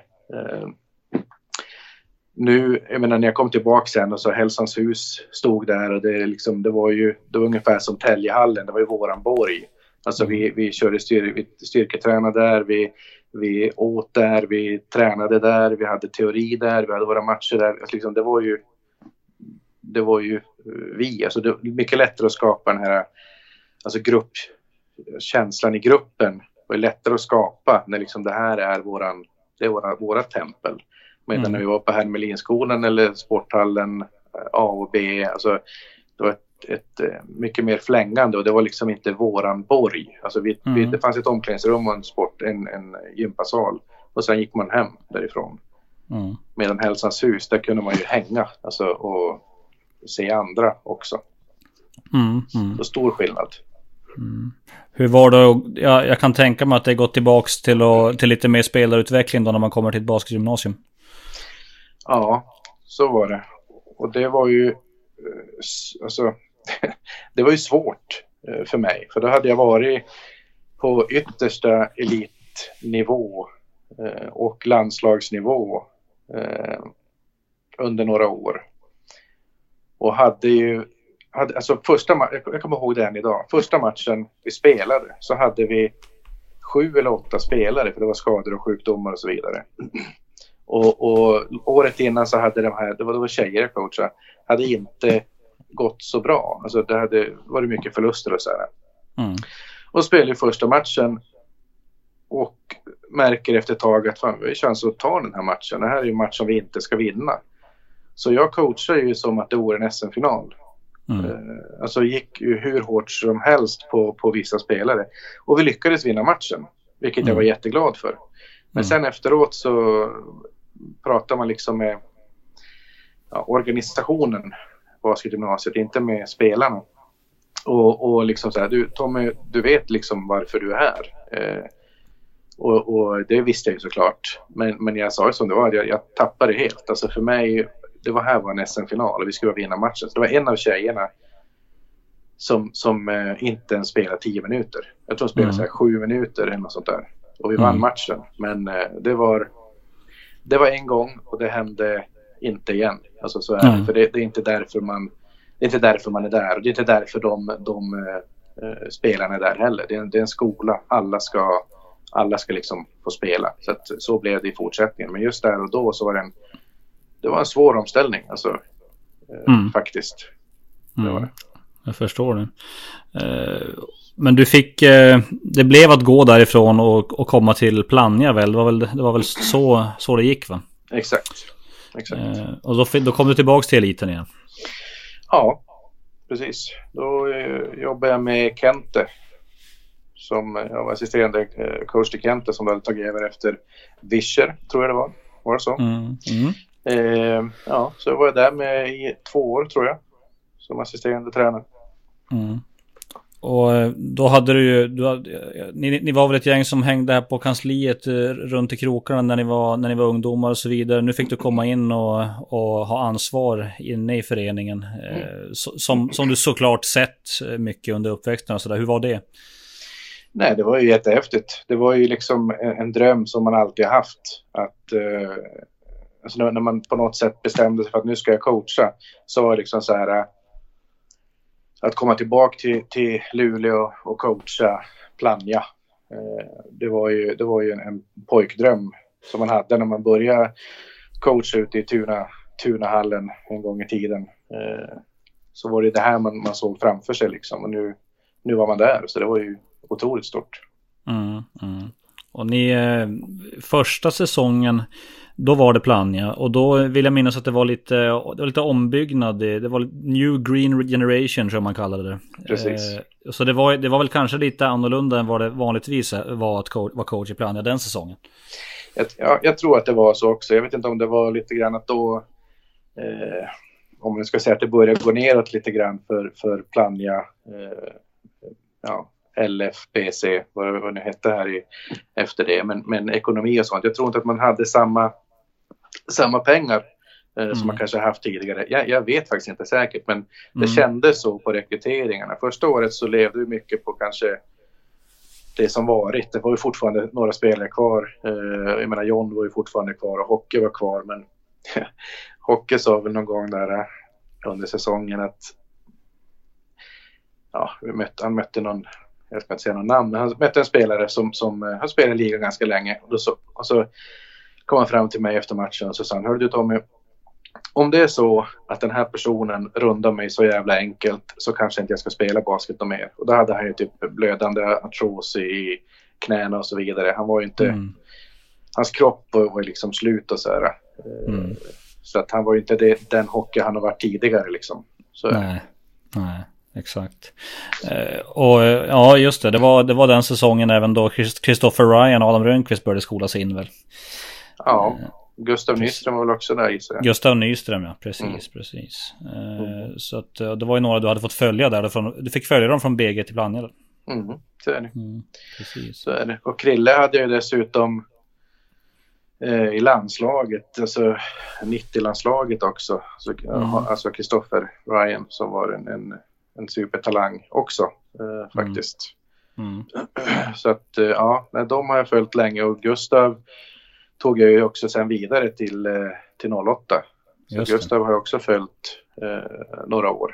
Speaker 2: Nu, jag menar när jag kom tillbaka sen och så Hälsans hus stod där och det, liksom, det var ju det var ungefär som Täljehallen, det var ju våran borg. Alltså vi, vi körde styr, vi styrketränade där, vi, vi åt där, vi tränade där, vi hade teori där, vi hade våra matcher där. Alltså liksom, det var ju det var ju eh, vi. Alltså det var mycket lättare att skapa den här alltså grupp, känslan i gruppen. Det var lättare att skapa när liksom det här är våran, det är våra, våra tempel. Medan
Speaker 1: Mm.
Speaker 2: när vi var på Hermelinskolan eller sporthallen eh, A och B, alltså det var ett, ett eh, mycket mer flängande och det var liksom inte våran borg. Alltså vi, vi,
Speaker 1: Mm.
Speaker 2: det fanns ett omklädningsrum och en sport, en, en gympasal och sen gick man hem därifrån.
Speaker 1: Mm.
Speaker 2: Medan Hälsans hus, där kunde man ju hänga alltså, och se andra också.
Speaker 1: Mm. Mm.
Speaker 2: Så stor skillnad.
Speaker 1: Hur var det? att- Ja, jag kan tänka mig att det gått tillbaks till, till lite mer spelarutveckling då när man kommer till ett basketgymnasium.
Speaker 2: Ja, så var det. Och det var ju, eh, alltså, det var ju svårt eh, för mig. För då hade jag varit på yttersta elitnivå eh, och landslagsnivå under några år. Och hade ju, hade, alltså första jag jag kommer ihåg det än idag. Första matchen vi spelade så hade vi sju eller åtta spelare för det var skador och sjukdomar och så vidare. Och, och året innan så hade de här, det var, det var tjejer jag coachade, hade inte gått så bra. Alltså det hade varit mycket förluster och så här.
Speaker 1: Mm.
Speaker 2: Och spelar ju första matchen och märker efter ett tag att fan, vi har chans att ta den här matchen. Det här är ju en match som vi inte ska vinna. Så jag coachar ju som att det vore en SM-final.
Speaker 1: Mm.
Speaker 2: Eh, Alltså gick ju hur hårt som helst på, på vissa spelare. Och vi lyckades vinna matchen, vilket jag
Speaker 1: Mm.
Speaker 2: var jätteglad för. Men
Speaker 1: Mm.
Speaker 2: sen efteråt så pratar man liksom med ja, organisationen på basketgymnasiet, inte med spelarna. Och, och liksom så här, du Tommy, du vet liksom varför du är här. Eh, och, och det visste jag ju såklart. Men, men jag sa ju som det var, jag, jag tappade helt. Alltså för mig, det var här var en SM-final och vi skulle vinna matchen. Så det var en av tjejerna som, som eh, inte ens spelade tio minuter. Jag tror hon spelade
Speaker 1: Mm.
Speaker 2: så här sju minuter eller något sånt där. Och vi vann
Speaker 1: Mm.
Speaker 2: matchen. Men eh, det var det var en gång och det hände inte igen. Alltså så är det.
Speaker 1: Mm.
Speaker 2: För det, det är inte därför man det är inte därför man är där och det är inte därför de, de eh, spelarna är där heller. Det är, det är en skola. Alla ska, alla ska liksom få spela. Så, att, så blev det i fortsättningen. Men just där och då så var det en, det var en svår omställning. Alltså, eh,
Speaker 1: Mm.
Speaker 2: Faktiskt. Det var
Speaker 1: Mm.
Speaker 2: det.
Speaker 1: Jag förstår det. Eh, Men du fick, eh, det blev att gå därifrån och, och komma till Plannja väl? Det var väl, det var väl så, så det gick va?
Speaker 2: Exakt. Exakt.
Speaker 1: Eh, Och då, då kom du tillbaks till eliten igen?
Speaker 2: Ja, precis. Då eh, jobbade jag med Kente. Som jag var assisterande coach till Kente som hade tagit över efter Vischer, tror jag det var. Var det så?
Speaker 1: Mm. Mm.
Speaker 2: Eh, ja, så jag var där med i två år tror jag. Som assisterande tränare.
Speaker 1: Mm. Och eh, då hade du ju, du hade, ni, ni, var väl ett gäng som hängde här på kansliet eh, runt i krokarna när ni var, när ni var ungdomar och så vidare. Nu fick du komma in och, och ha ansvar inne i föreningen. Mm. Som, som du såklart sett mycket under uppväxten och sådär. Hur var det?
Speaker 2: Nej, det var ju jättehäftigt. Det var ju liksom en, en dröm som man alltid haft. Att, eh, alltså när man på något sätt bestämde sig för att nu ska jag coacha så var det liksom så här att komma tillbaka till, till Luleå och coacha Plannja. Eh, det var ju, det var ju en, en pojkdröm som man hade när man började coacha ute i Tuna, Tunahallen en gång i tiden. Eh, så var det det här man, man såg framför sig liksom och nu, nu var man där så det var ju otroligt stort.
Speaker 1: Mm, mm. Och ni, eh, första säsongen då var det Plannja och då vill jag minnas att det var lite, det var lite ombyggnad. Det var New Green Generation tror jag man kallade det.
Speaker 2: Precis.
Speaker 1: Eh, så det var, det var väl kanske lite annorlunda än vad det vanligtvis var att co vara coach i Plannja den säsongen.
Speaker 2: Jag, ja, jag tror att det var så också. Jag vet inte om det var lite grann att då, eh, om man ska säga att det började gå neråt lite grann för, för Plannja. Eh, ja, LFBC, vad det nu hette här i, efter det, men, men ekonomi och sånt. Jag tror inte att man hade samma samma pengar eh, mm. som man kanske haft tidigare. Jag, jag, vet faktiskt inte säkert, men det mm. kändes så på rekryteringarna. Första året så levde vi mycket på kanske det som varit. Det var ju fortfarande några spelare kvar. Eh, jag menar John var ju fortfarande kvar och Hockey var kvar, men Hockey sa väl någon gång där eh, under säsongen att ja, mötte, han mötte någon, jag ska inte säga någon namn, men han mötte en spelare som, som eh, har spelat i ligan ganska länge. Och, så, och så kom han fram till mig efter matchen och så sa han, hörru du Tommy, om det är så att den här personen rundar mig så jävla enkelt så kanske inte jag ska spela basket och mer. Och då hade han ju typ blödande artros i knäna och så vidare. Han var ju inte... Mm. Hans kropp var ju liksom slut och så här. Mm. Så att han var ju inte det, den hockey han har varit tidigare liksom. Så,
Speaker 1: nej, nej, exakt. Eh, och ja, just det, det var, det var den säsongen även då Christopher Ryan och Adam Rönnqvist började skolas in väl.
Speaker 2: Ja, Gustav Nyström var väl också där gissar jag.
Speaker 1: Gustav Nyström ja, precis, mm. precis. Mm. Så att det var ju några du hade fått följa där. Du fick följa dem från BG till Plannja.
Speaker 2: Mm, så är det. Mm, precis. Så är det. Och Krille hade ju dessutom eh, i landslaget, alltså 90-landslaget också. Så, mm. Alltså Kristoffer Ryan som var en, en, en supertalang också eh, faktiskt. Mm. Så att eh, ja, de har jag följt länge och Gustav tog jag ju också sen vidare till, eh, till 08. Så just Gustav det. har jag också följt eh, några år.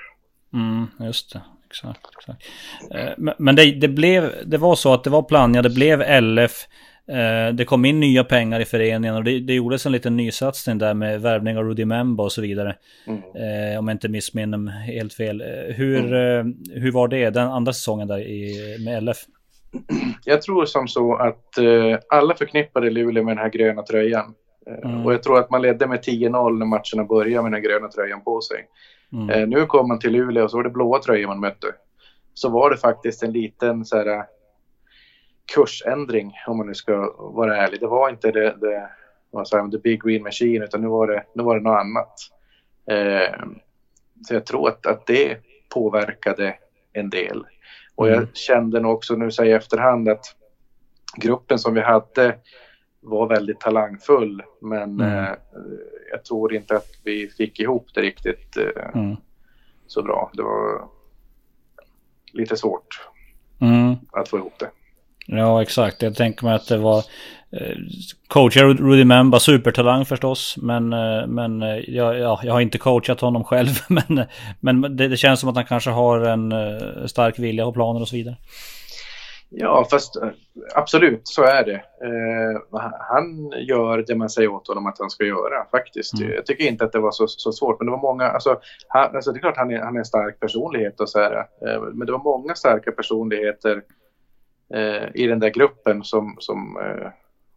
Speaker 1: Mm, just det. Exakt. exakt. Eh, men det, det, blev, det var så att det var Plannja, det blev LF. Eh, det kom in nya pengar i föreningen och det, det gjordes en liten nysatsning där med värvning av Rudy Memba och så vidare. Mm. Eh, om jag inte missminner mig helt fel. Hur, mm. hur var det den andra säsongen där i, med LF?
Speaker 2: Jag tror som så att eh, alla förknippade Luleå med den här gröna tröjan. Eh, mm. Och jag tror att man ledde med 10-0 när matcherna började med den gröna tröjan på sig. Mm. Eh, nu kom man till Luleå och så var det blåa tröjor man mötte. Så var det faktiskt en liten så här, eh, kursändring om man nu ska vara ärlig. Det var inte det, det vad säger, the big green machine utan nu var det, nu var det något annat. Eh, så jag tror att, att det påverkade en del. Och jag mm. kände nog också nu säger i efterhand att gruppen som vi hade var väldigt talangfull men mm. eh, jag tror inte att vi fick ihop det riktigt eh, mm. så bra. Det var lite svårt mm. att få ihop det.
Speaker 1: Ja, exakt. Jag tänker mig att det var coachar Rudy Memba, supertalang förstås. Men, eh, men eh, jag, ja, jag har inte coachat honom själv. Men, men det, det, känns som att han kanske har en stark vilja på planen och så vidare.
Speaker 2: Ja, fast absolut så är det. Eh, han gör det man säger åt honom att han ska göra faktiskt. Mm. Jag tycker inte att det var så, så svårt, men det var många, alltså, han, alltså det är klart han är, han är en stark personlighet och så här, eh, men det var många starka personligheter eh, i den där gruppen som, som eh,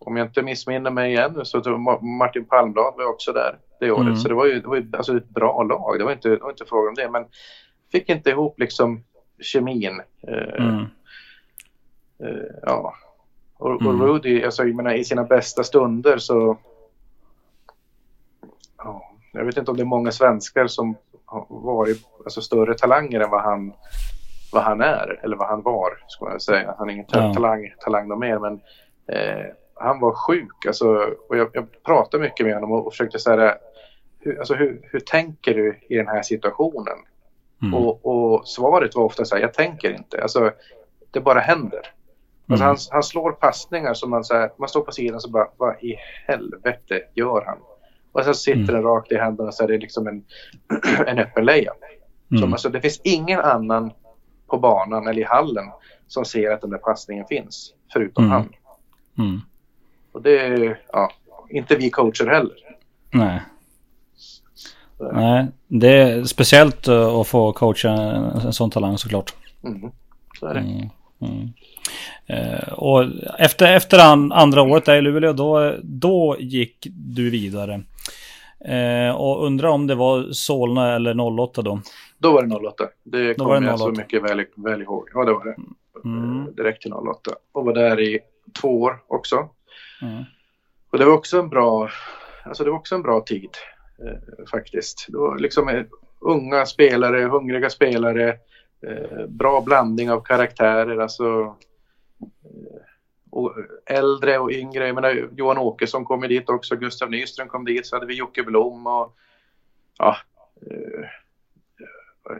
Speaker 2: om jag inte missminner mig igen så Martin Palmblad var också där det året. Mm. Så det var ju, det var ju alltså ett bra lag. Det var inte, det var inte frågan om det. Men fick inte ihop liksom kemin. Eh, mm. eh, ja. Och, och mm. Rudy, alltså, jag menar, i sina bästa stunder så... Ja, jag vet inte om det är många svenskar som har varit alltså, större talanger än vad han vad han är, eller vad han var, ska man säga. Han är ingen
Speaker 1: Ja.
Speaker 2: talang, talang mer, men eh, han var sjuk. Alltså, och jag, jag pratade mycket med honom och, och försökte säga hur, alltså, hur, hur tänker du i den här situationen?
Speaker 1: Mm.
Speaker 2: Och, och svaret var ofta så här, jag tänker inte. Alltså, det bara händer. Alltså,
Speaker 1: Mm.
Speaker 2: han, han slår passningar som man, så här, man står på sidan och så bara, vad i helvete gör han? Och sen sitter
Speaker 1: Mm.
Speaker 2: den rakt i händerna så är det liksom en, en öppen. Som,
Speaker 1: Mm.
Speaker 2: alltså, det finns ingen annan på banan eller i hallen som ser att den där passningen finns. Förutom
Speaker 1: Mm.
Speaker 2: han.
Speaker 1: Mm.
Speaker 2: Och det är, ja, inte vi coacher heller.
Speaker 1: Nej.
Speaker 2: Så,
Speaker 1: Nej, det är speciellt eh, att få coacha en, sån talang såklart.
Speaker 2: mm, så är det.
Speaker 1: Mm. Mm. Eh, och efter, efter an, andra året där i Luleå, då, då gick du vidare. Eh, och undrar om det var Solna eller 08 då?
Speaker 2: Då var det 08. Det kommer jag så
Speaker 1: 08.
Speaker 2: mycket väl, väl ihåg. Ja, det var det.
Speaker 1: Mm.
Speaker 2: Eh, Direkt till 08. Och var där i två år också.
Speaker 1: Mm.
Speaker 2: Och det var också en bra, alltså det var också en bra tid eh, faktiskt. Det var liksom eh, unga spelare, hungriga spelare, eh, bra blandning av karaktärer, alltså eh, och äldre och yngre. Jag menar, Johan Åkesson kom dit också, Gustav Nyström kom dit, så hade vi Jocke Blom och ja, eh,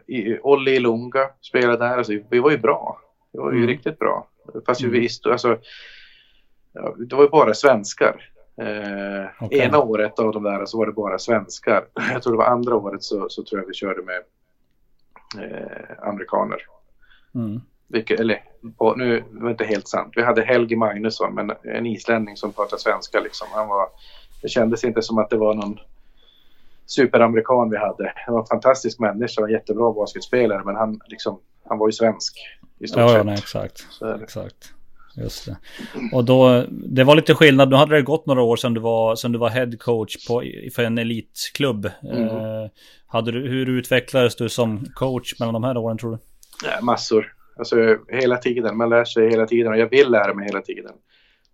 Speaker 2: i- Olli Ilunga spelade där. Alltså, vi var ju bra. Vi var ju
Speaker 1: Mm.
Speaker 2: riktigt bra. Fast vi
Speaker 1: Mm.
Speaker 2: visste, alltså, ja, det var ju bara svenskar. Eh,
Speaker 1: Okej.
Speaker 2: Ena året av de där så var det bara svenskar. Jag tror det var andra året så, så tror jag vi körde med eh, amerikaner.
Speaker 1: Mm.
Speaker 2: Vilket, eller på, nu var det inte helt sant. Vi hade Helge Magnusson, men en islänning som pratar svenska. Liksom. Han var, det kändes inte som att det var någon superamerikan vi hade. Han var en fantastisk människa en jättebra basketspelare, men han, liksom, han var ju svensk i stort
Speaker 1: Ja, ja,
Speaker 2: sett.
Speaker 1: nej, exakt. Exakt. Just det. Och då, det var lite skillnad. Nu hade det gått några år sedan du var, sedan du var head coach på, för en elitklubb.
Speaker 2: Mm.
Speaker 1: Eh, hade du, hur utvecklades du som coach mellan de här åren tror du?
Speaker 2: Ja, massor. Alltså hela tiden. Man lär sig hela tiden och jag vill lära mig hela tiden.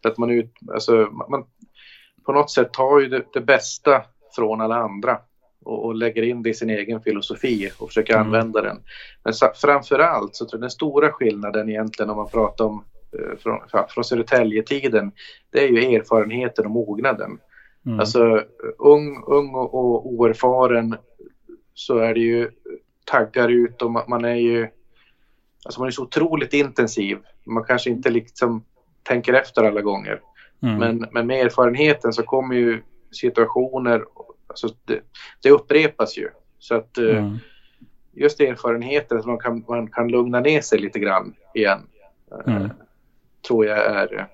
Speaker 2: För att man, ut, alltså, man på något sätt tar ju det, det bästa från alla andra och, och lägger in det i sin egen filosofi och försöker
Speaker 1: Mm.
Speaker 2: använda den. Men framför allt så tror jag den stora skillnaden egentligen om man pratar om från, ja, från Södertälje-tiden, det är ju erfarenheten och mognaden.
Speaker 1: Mm.
Speaker 2: Alltså ung, ung och, och oerfaren så är det ju taggar ut och man, man är ju alltså man är så otroligt intensiv. Man kanske inte liksom tänker efter alla gånger.
Speaker 1: Mm.
Speaker 2: Men, men med erfarenheten så kommer ju situationer, alltså det, det upprepas ju. Så att eh,
Speaker 1: Mm.
Speaker 2: just erfarenheten, att man kan, man kan lugna ner sig lite grann igen. eh,
Speaker 1: Mm.
Speaker 2: Tror jag är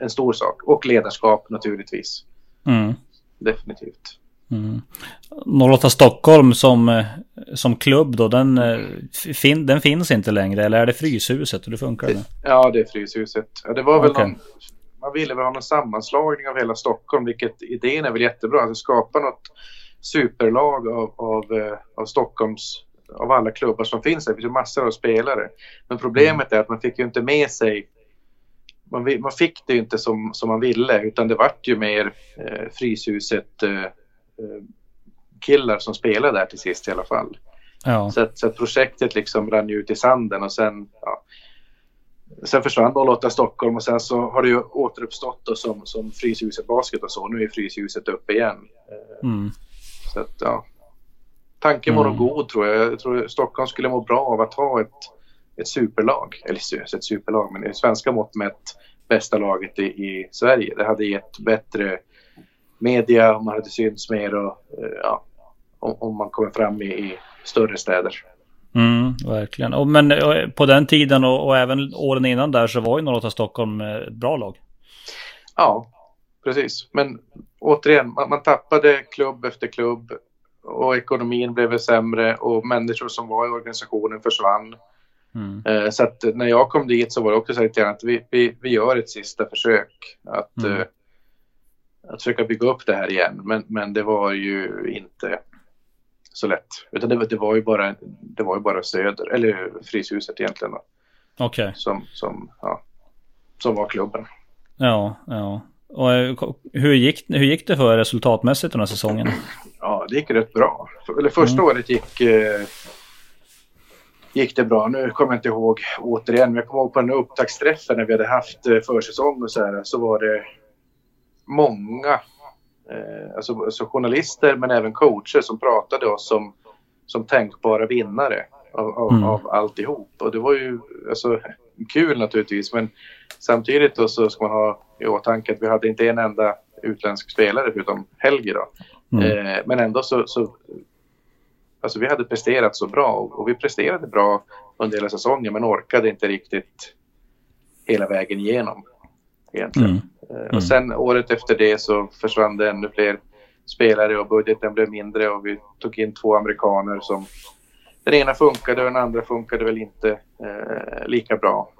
Speaker 2: en stor sak. Och ledarskap naturligtvis.
Speaker 1: Mm.
Speaker 2: Definitivt.
Speaker 1: Mm. 08 Stockholm som, eh, som klubb då, den, eh, fin, den finns inte längre. Eller är det Fryshuset? Hur funkar det?
Speaker 2: Ja, det är Fryshuset. Ja, det var väl
Speaker 1: Okej.
Speaker 2: någon, man ville väl ha någon sammanslagning av hela Stockholm, vilket idén är väl jättebra. Att skapa något superlag av, av, eh, av Stockholms, av alla klubbar som finns där. Det finns ju massor av spelare. Men problemet är att man fick ju inte med sig man, man fick det inte som, som man ville utan det vart ju mer eh, Fryshuset eh, eh, killar som spelade där till sist i alla fall.
Speaker 1: Ja.
Speaker 2: Så att, så att projektet liksom rann ut i sanden och sen, ja, sen försvann 08 Stockholm och sen så har det ju återuppstått då som, som Fryshuset Basket och så. Nu är Fryshuset uppe igen. Eh,
Speaker 1: Mm.
Speaker 2: Så att, ja. Tanken var
Speaker 1: Mm.
Speaker 2: nog god tror jag. Jag tror Stockholm skulle må bra av att ha ett, ett superlag. Eller ett superlag, men i svenska mått mätt bästa laget i, i Sverige. Det hade gett bättre media, man hade synts mer och eh, ja, om, om man kommer fram i, i större städer.
Speaker 1: Mm, verkligen. Och, men eh, på den tiden och, och även åren innan där så var ju 08 Stockholm eh, ett bra lag.
Speaker 2: Ja, precis. Men återigen, man, man tappade klubb efter klubb och ekonomin blev sämre och människor som var i organisationen försvann.
Speaker 1: Mm.
Speaker 2: Eh, så att när jag kom dit så var det också så att vi, vi, vi gör ett sista försök att,
Speaker 1: Mm.
Speaker 2: eh, att försöka bygga upp det här igen. Men, men det var ju inte så lätt. Utan det, var- det, var ju bara, det var ju bara Söder, eller Fryshuset egentligen,
Speaker 1: Okej.
Speaker 2: som, som, ja, som var klubben.
Speaker 1: Ja, ja. Och eh, hur gick, hur gick det för resultatmässigt den här säsongen?
Speaker 2: Ja, det gick rätt bra. Eller första
Speaker 1: Mm.
Speaker 2: året gick... Eh, gick det bra. Nu kommer jag inte ihåg återigen, men jag kommer ihåg på den upptaktsträffen när vi hade haft eh, försäsong och så här, så var det många, eh, alltså, alltså, journalister men även coacher som pratade oss som, som tänkbara vinnare av, av, mm. av alltihop. Och det var ju alltså, kul naturligtvis, men samtidigt då så ska man ha i åtanke att vi hade inte en enda utländsk spelare förutom Helge då. Mm. Eh, men ändå så, så alltså vi hade presterat så bra och vi presterade bra under hela säsongen men orkade inte riktigt hela vägen igenom egentligen. Mm. Eh, mm. Och sen året efter det så försvann det ännu fler spelare och budgeten blev mindre och vi tog in två amerikaner som den ena funkade och den andra funkade väl inte eh, lika bra.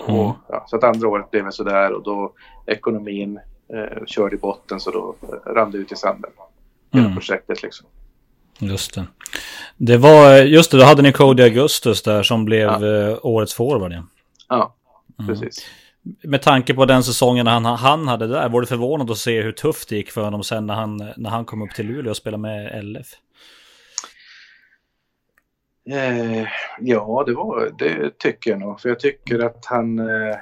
Speaker 2: Mm. Och, ja, så att andra året blev det sådär och då ekonomin eh, körde i botten så då rann det ut i sanden. Hela mm. projektet liksom.
Speaker 1: Just det. Det var, just det, då hade ni Cody Augustus där som blev ja. Eh, årets forward. Ja,
Speaker 2: ja precis.
Speaker 1: Mm. Med tanke på den säsongen han, han hade där, var det förvånad att se hur tufft det gick för honom sen när han, när han kom upp till Luleå och spelade med LF?
Speaker 2: Eh, ja, det, var, det tycker jag nog. För jag tycker att han, eh,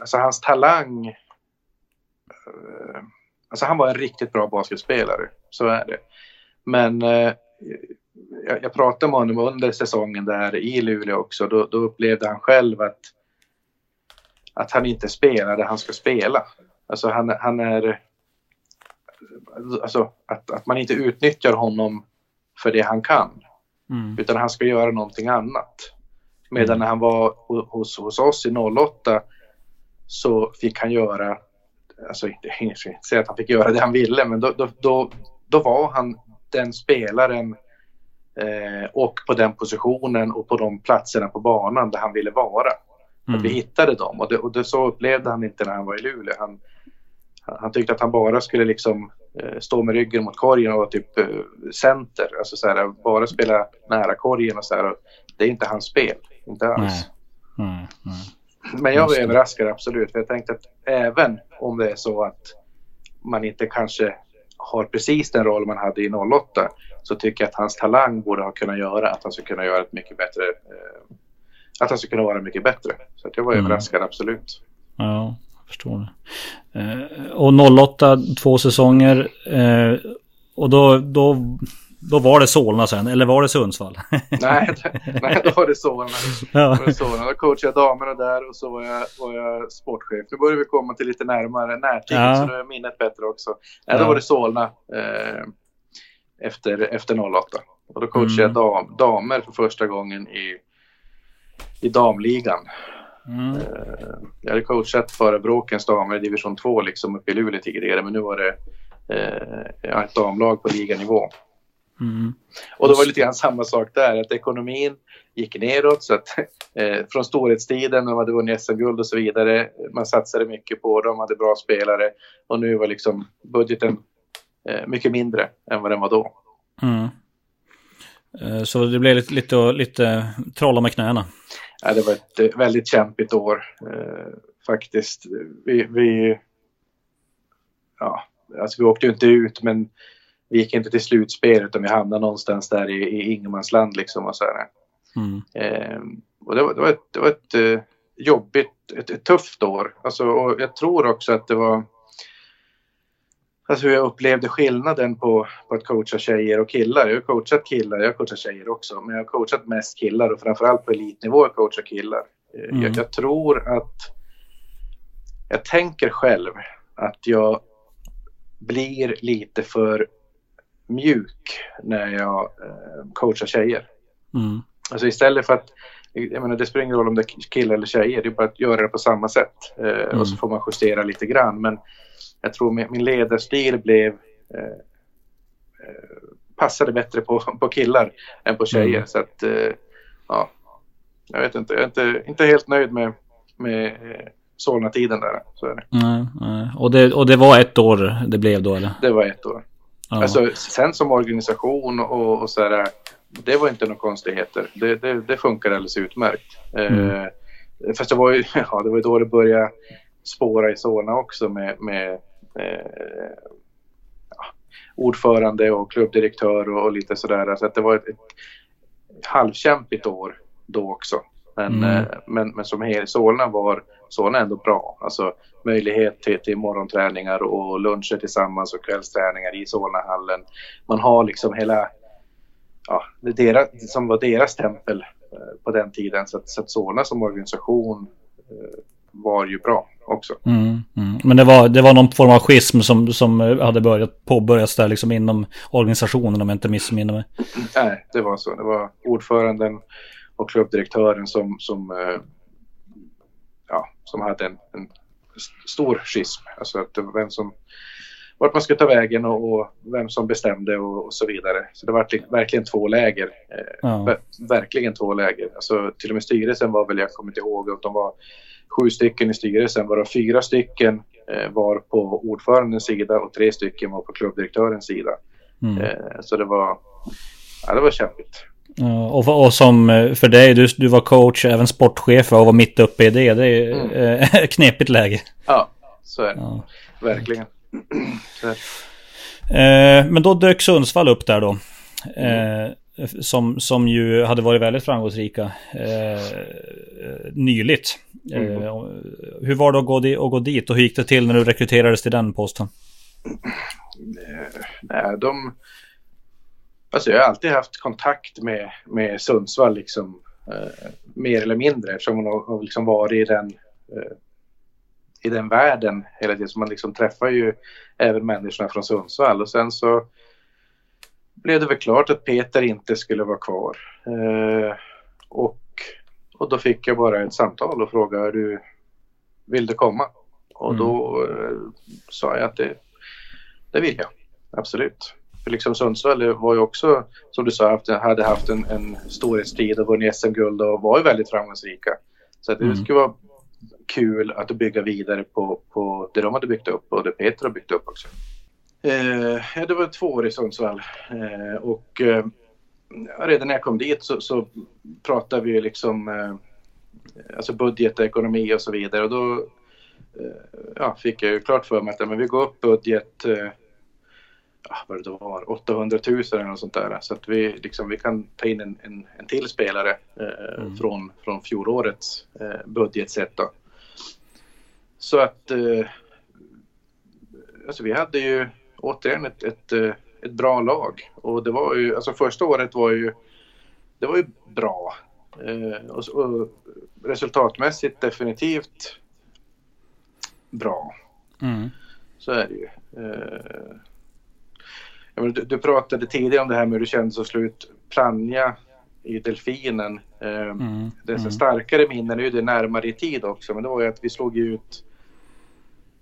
Speaker 2: alltså hans talang, eh, alltså han var en riktigt bra basketspelare, så är det. Men jag, jag pratade med honom under säsongen där i Luleå också. Då, då upplevde han själv att, att han inte spelar det han ska spela. Alltså han, han är... Alltså att, att man inte utnyttjar honom för det han kan. Mm. Utan han ska göra någonting annat. Medan mm. när han var hos, hos oss i 08 så fick han göra, alltså inte säga att han fick göra det han ville, men då, då, då, då var han den spelaren eh, och på den positionen och på de platserna på banan där han ville vara. Mm. Att vi hittade dem och, det, och det, så upplevde han inte när han var i Luleå. Han, han tyckte att han bara skulle liksom eh, stå med ryggen mot korgen och vara typ eh, center. Alltså så här, bara spela nära korgen och så här. Det är inte hans spel, inte alls. Nej. Nej, nej. Men jag var överraskad absolut. För jag tänkte att även om det är så att man inte kanske har precis den roll man hade i 08 så tycker jag att hans talang borde ha kunnat göra att han skulle kunna göra ett mycket bättre eh, att han skulle kunna vara mycket bättre. Så att jag var mm. överraskad absolut.
Speaker 1: Ja, jag förstår det. Eh, och 08, två säsonger. Eh, och då, då då var det Solna sen, eller var det Sundsvall?
Speaker 2: nej, nej, då var det Solna. Ja. Då, var det Solna. då coachade jag damerna där och så var jag, var jag sportchef. Nu börjar vi komma till lite närmare närtid, ja. så nu är minnet bättre också. Nej, då var det Solna eh, efter, efter 08. Och då coachade mm. jag dam, damer för första gången i, i damligan. Mm. Eh, jag hade coachat före Bråkens damer i division 2 liksom uppe i Luleå tidigare, men nu var det eh, ett damlag på liganivå. Mm. Och då var det lite grann samma sak där, att ekonomin gick neråt. Så att, eh, från storhetstiden, när de hade vunnit SM-guld och så vidare, man satsade mycket på dem, hade bra spelare och nu var liksom budgeten eh, mycket mindre än vad den var då. Mm.
Speaker 1: Eh, så det blev lite, lite, lite trolla med knäna.
Speaker 2: Ja, det var ett eh, väldigt kämpigt år eh, faktiskt. Vi, vi, ja, alltså vi åkte ju inte ut men vi gick inte till slutspel utan vi hamnade någonstans där i, i ingenmansland liksom och så mm. eh, och det var, det var ett, det var ett eh, jobbigt, ett, ett, tufft år. Alltså, och jag tror också att det var Alltså hur jag upplevde skillnaden på, på att coacha tjejer och killar. Jag har coachat killar, jag har coachat tjejer också. Men jag har coachat mest killar och framförallt på elitnivå har jag coachat killar. Eh, mm. Jag, jag, tror att... Jag tänker själv att jag blir lite för mjuk när jag eh, coachar tjejer. Mm. Alltså istället för att, jag menar det spelar ingen roll om det är killar eller tjejer, det är bara att göra det på samma sätt. Eh, mm. Och så får man justera lite grann. Men jag tror min, min ledarstil blev eh, eh passade bättre på, på killar än på tjejer. Mm. Så att, eh, ja, jag vet inte, jag är inte, inte helt nöjd med, med eh, Solna-tiden där. Så är det.
Speaker 1: Nej, nej. Och, det, och det var ett år det blev då eller?
Speaker 2: Det var ett år. Ja. Alltså, sen som organisation och, och så här, det var inte några konstigheter. Det, det, det funkar alldeles utmärkt. Mm. Eh, fast det var ju ja, det var då det började spåra i Solna också med, med eh, ja, ordförande och klubbdirektör och, och lite sådär. Så att det var ett, ett, halvkämpigt år då också. Men,
Speaker 1: Mm.
Speaker 2: eh, men, men som helhet, Solna var Solna ändå bra. Alltså möjlighet till, till morgonträningar och luncher tillsammans och kvällsträningar i Solnahallen. Man har liksom hela, ja, det är deras, som var deras tempel eh, på den tiden. Så att, så att Solna som organisation eh, var ju bra också.
Speaker 1: Mm, mm. Men det var, det var någon form av schism som, som eh, hade börjat påbörjas där liksom inom organisationen om jag inte missminner mig.
Speaker 2: Nej, det var så. Det var ordföranden och klubbdirektören som, som, ja, som hade en, en st- stor schism. Alltså att vem som, vart man skulle ta vägen och, och vem som bestämde och, och så vidare. Så det var verkligen, två läger. Eh,
Speaker 1: Ja.
Speaker 2: ver- verkligen två läger. Alltså, till och med styrelsen var väl, jag kommer inte ihåg, att de var sju stycken i styrelsen. Varav fyra stycken eh, var på ordförandens sida och tre stycken var på klubbdirektörens sida.
Speaker 1: Mm.
Speaker 2: Eh, så det var, ja, det var kämpigt.
Speaker 1: Och, och som eh, för dig, du, du var coach, även sportchef och var mitt uppe i det. Det är
Speaker 2: Mm.
Speaker 1: eh, knepigt läge.
Speaker 2: Ja, så är det.
Speaker 1: Ja.
Speaker 2: Verkligen.
Speaker 1: Eh, men då dök Sundsvall upp där då. Eh, som, som ju hade varit väldigt framgångsrika eh, nyligt.
Speaker 2: Mm.
Speaker 1: hur var det att gå, di- att gå dit och hur gick det till när du rekryterades till den posten?
Speaker 2: Nej, de... Alltså jag har alltid haft kontakt med, med Sundsvall liksom, eh, mer eller mindre eftersom man har, har liksom varit i den, eh, i den världen hela tiden. Så man liksom träffar ju även människorna från Sundsvall och sen så blev det väl klart att Peter inte skulle vara kvar. Eh, och, och då fick jag bara ett samtal och frågade du vill du komma? Och
Speaker 1: Mm.
Speaker 2: då eh, sa jag att det, det vill jag. Absolut. För liksom Sundsvall var ju också, som du sa, haft, hade haft en, en storhetstid och vunnit SM-guld och var ju väldigt framgångsrika. Så att det
Speaker 1: Mm.
Speaker 2: skulle vara kul att bygga vidare på, på det de hade byggt upp och det Peter har byggt upp också. Eh, ja, det var två år i Sundsvall eh, och eh, redan när jag kom dit så, så pratade vi liksom eh, alltså budget och ekonomi och så vidare och då eh, ja, fick jag ju klart för mig att ja, men vi går upp budget eh, vad det var, 800 000 eller något sånt där. Så att vi, liksom, vi kan ta in en, en, en till spelare eh,
Speaker 1: Mm.
Speaker 2: från, från fjolårets eh, budgetsätt. Då. Så att eh, alltså vi hade ju återigen ett, ett, eh, ett bra lag. Och det var ju, alltså första året var ju, det var ju bra. Eh, och, och resultatmässigt definitivt bra.
Speaker 1: Mm.
Speaker 2: Så är det ju. Eh, menar, du, du pratade tidigare om det här med hur det kändes att slå ut Plannja i Delfinen. Eh,
Speaker 1: Mm.
Speaker 2: Det är så
Speaker 1: Mm.
Speaker 2: starkare minnen, nu är det närmare i tid också, men det var ju att vi slog ju ut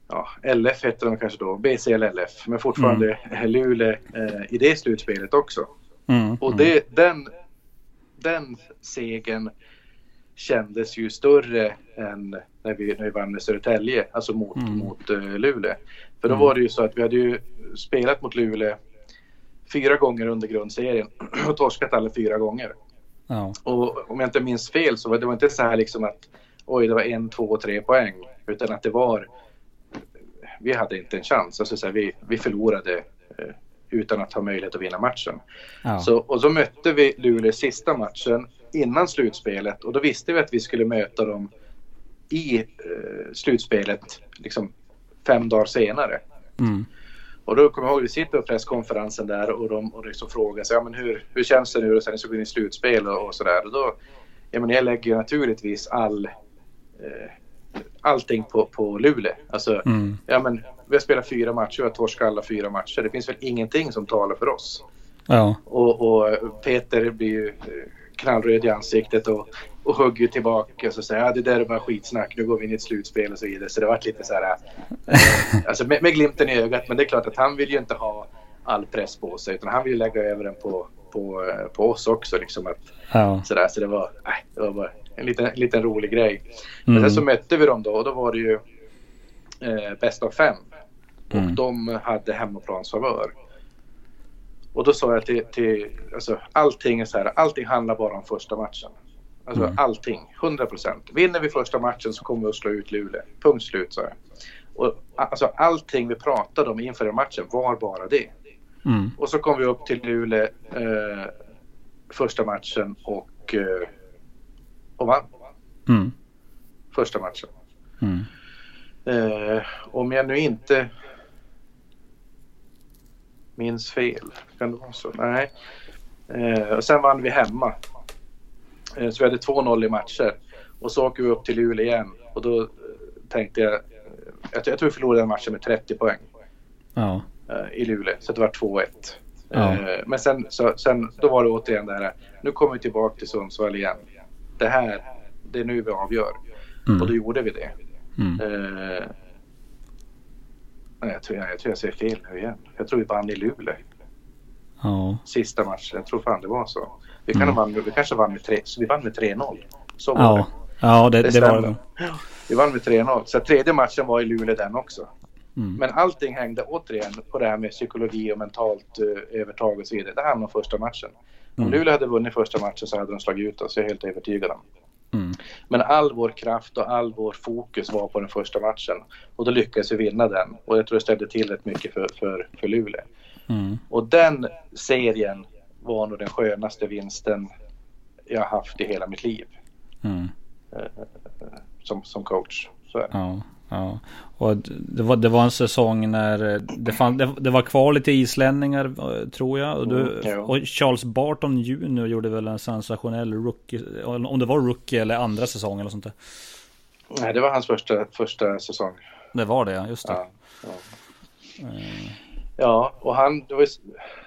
Speaker 2: ja, LF hette de kanske då, BCLLF, men fortfarande Luleå eh, i det slutspelet också.
Speaker 1: Mm.
Speaker 2: Och det, den, den segern kändes ju större än när vi, när vi vann med Södertälje, alltså mot,
Speaker 1: Mm.
Speaker 2: mot uh, Luleå. För då
Speaker 1: Mm.
Speaker 2: var det ju så att vi hade ju spelat mot Luleå fyra gånger under grundserien och torskat alla fyra gånger.
Speaker 1: Ja.
Speaker 2: Och om jag inte minns fel så var det var inte så här liksom att oj, det var en, två, tre poäng. Utan att det var, vi hade inte en chans. Alltså så här, vi, vi förlorade eh, utan att ha möjlighet att vinna matchen.
Speaker 1: Ja.
Speaker 2: Så, och så mötte vi Luleå sista matchen innan slutspelet och då visste vi att vi skulle möta dem i eh, slutspelet liksom fem dagar senare.
Speaker 1: Mm.
Speaker 2: Och då kommer jag ihåg vi sitter på presskonferensen där och de och liksom frågar sig, ja, men hur, hur känns det nu och sen så går in i slutspel och, och sådär. Och då, jag, menar, jag lägger ju naturligtvis all, eh, allting på, på Luleå. Alltså,
Speaker 1: Mm.
Speaker 2: ja, men, vi har spelat fyra matcher och har torskat alla fyra matcher. Det finns väl ingenting som talar för oss.
Speaker 1: Ja.
Speaker 2: Och, och Peter blir ju eh, knallröd i ansiktet och, och hugger tillbaka och så säger ja, det där är bara skitsnack, nu går vi in i ett slutspel och så vidare. Så det varit lite så här, eh, alltså med, med glimten i ögat, men det är klart att han vill ju inte ha all press på sig utan han vill ju lägga över den på, på, på oss också. Liksom att,
Speaker 1: Ja.
Speaker 2: så, där, så det var, nej, det var bara en liten, en liten rolig grej. Men
Speaker 1: Mm.
Speaker 2: sen så mötte vi dem då och då var det ju eh, bäst av fem. Och
Speaker 1: Mm.
Speaker 2: de hade hemmaplansfavör. Och då sa jag till, till alltså allting är så här, allting handlar bara om första matchen. Alltså
Speaker 1: Mm.
Speaker 2: allting, 100 procent. Vinner vi första matchen så kommer vi att slå ut Luleå. Punkt slut sa jag. Och alltså allting vi pratade om inför den matchen var bara det.
Speaker 1: Mm.
Speaker 2: Och så kom vi upp till Luleå. Eh, första matchen och, eh, och vann
Speaker 1: Mm.
Speaker 2: första matchen.
Speaker 1: Mm.
Speaker 2: Eh, om jag nu inte minns fel, kan det vara så? Nej. Eh, och sen vann vi hemma. Eh, så vi hade 2-0 i matcher. Och så åker vi upp till Luleå igen. Och då eh, tänkte jag, jag, jag tror vi förlorade den matchen med 30 poäng
Speaker 1: Ja.
Speaker 2: eh, i Luleå. Så det var 2-1.
Speaker 1: Ja.
Speaker 2: Eh, men sen, så, sen då var det återigen det här, nu kommer vi tillbaka till Sundsvall igen. Det här, det är nu vi avgör.
Speaker 1: Mm.
Speaker 2: Och då gjorde vi det.
Speaker 1: Mm.
Speaker 2: Eh, jag, tror, jag, jag tror jag säger fel nu igen. Jag tror vi vann i Luleå
Speaker 1: Ja.
Speaker 2: sista matchen. Jag tror fan det var så. Vi, kan
Speaker 1: Mm.
Speaker 2: vann, vi kanske vann med, tre, så vi vann med 3-0. Så var
Speaker 1: Ja.
Speaker 2: det.
Speaker 1: Ja, det,
Speaker 2: Det
Speaker 1: det, var det.
Speaker 2: Vi vann med 3-0. Så tredje matchen var i Luleå den också.
Speaker 1: Mm.
Speaker 2: Men allting hängde återigen på det här med psykologi och mentalt eh, övertag och så vidare. Det handlade om första matchen. Om
Speaker 1: Mm.
Speaker 2: Luleå hade vunnit första matchen så hade de slagit ut oss. Jag är helt övertygad om.
Speaker 1: Mm.
Speaker 2: Men all vår kraft och all vår fokus var på den första matchen. Och då lyckades vi vinna den. Och jag tror det ställde till rätt mycket för, för, för Luleå.
Speaker 1: Mm.
Speaker 2: Och den serien var nog den skönaste vinsten jag haft i hela mitt liv
Speaker 1: Mm.
Speaker 2: som, som coach.
Speaker 1: Ja, ja. Och det var, det var en säsong när eh, det, fann, det, det var kvar lite islänningar eh, tror jag. Och, du,
Speaker 2: Mm,
Speaker 1: och Charles Barton Jr gjorde väl en sensationell rookie. Om det var rookie eller andra säsong eller sånt där.
Speaker 2: Nej, det var hans första, första säsong.
Speaker 1: Det var det, just det.
Speaker 2: Ja, ja.
Speaker 1: Eh,
Speaker 2: ja och han, det var ju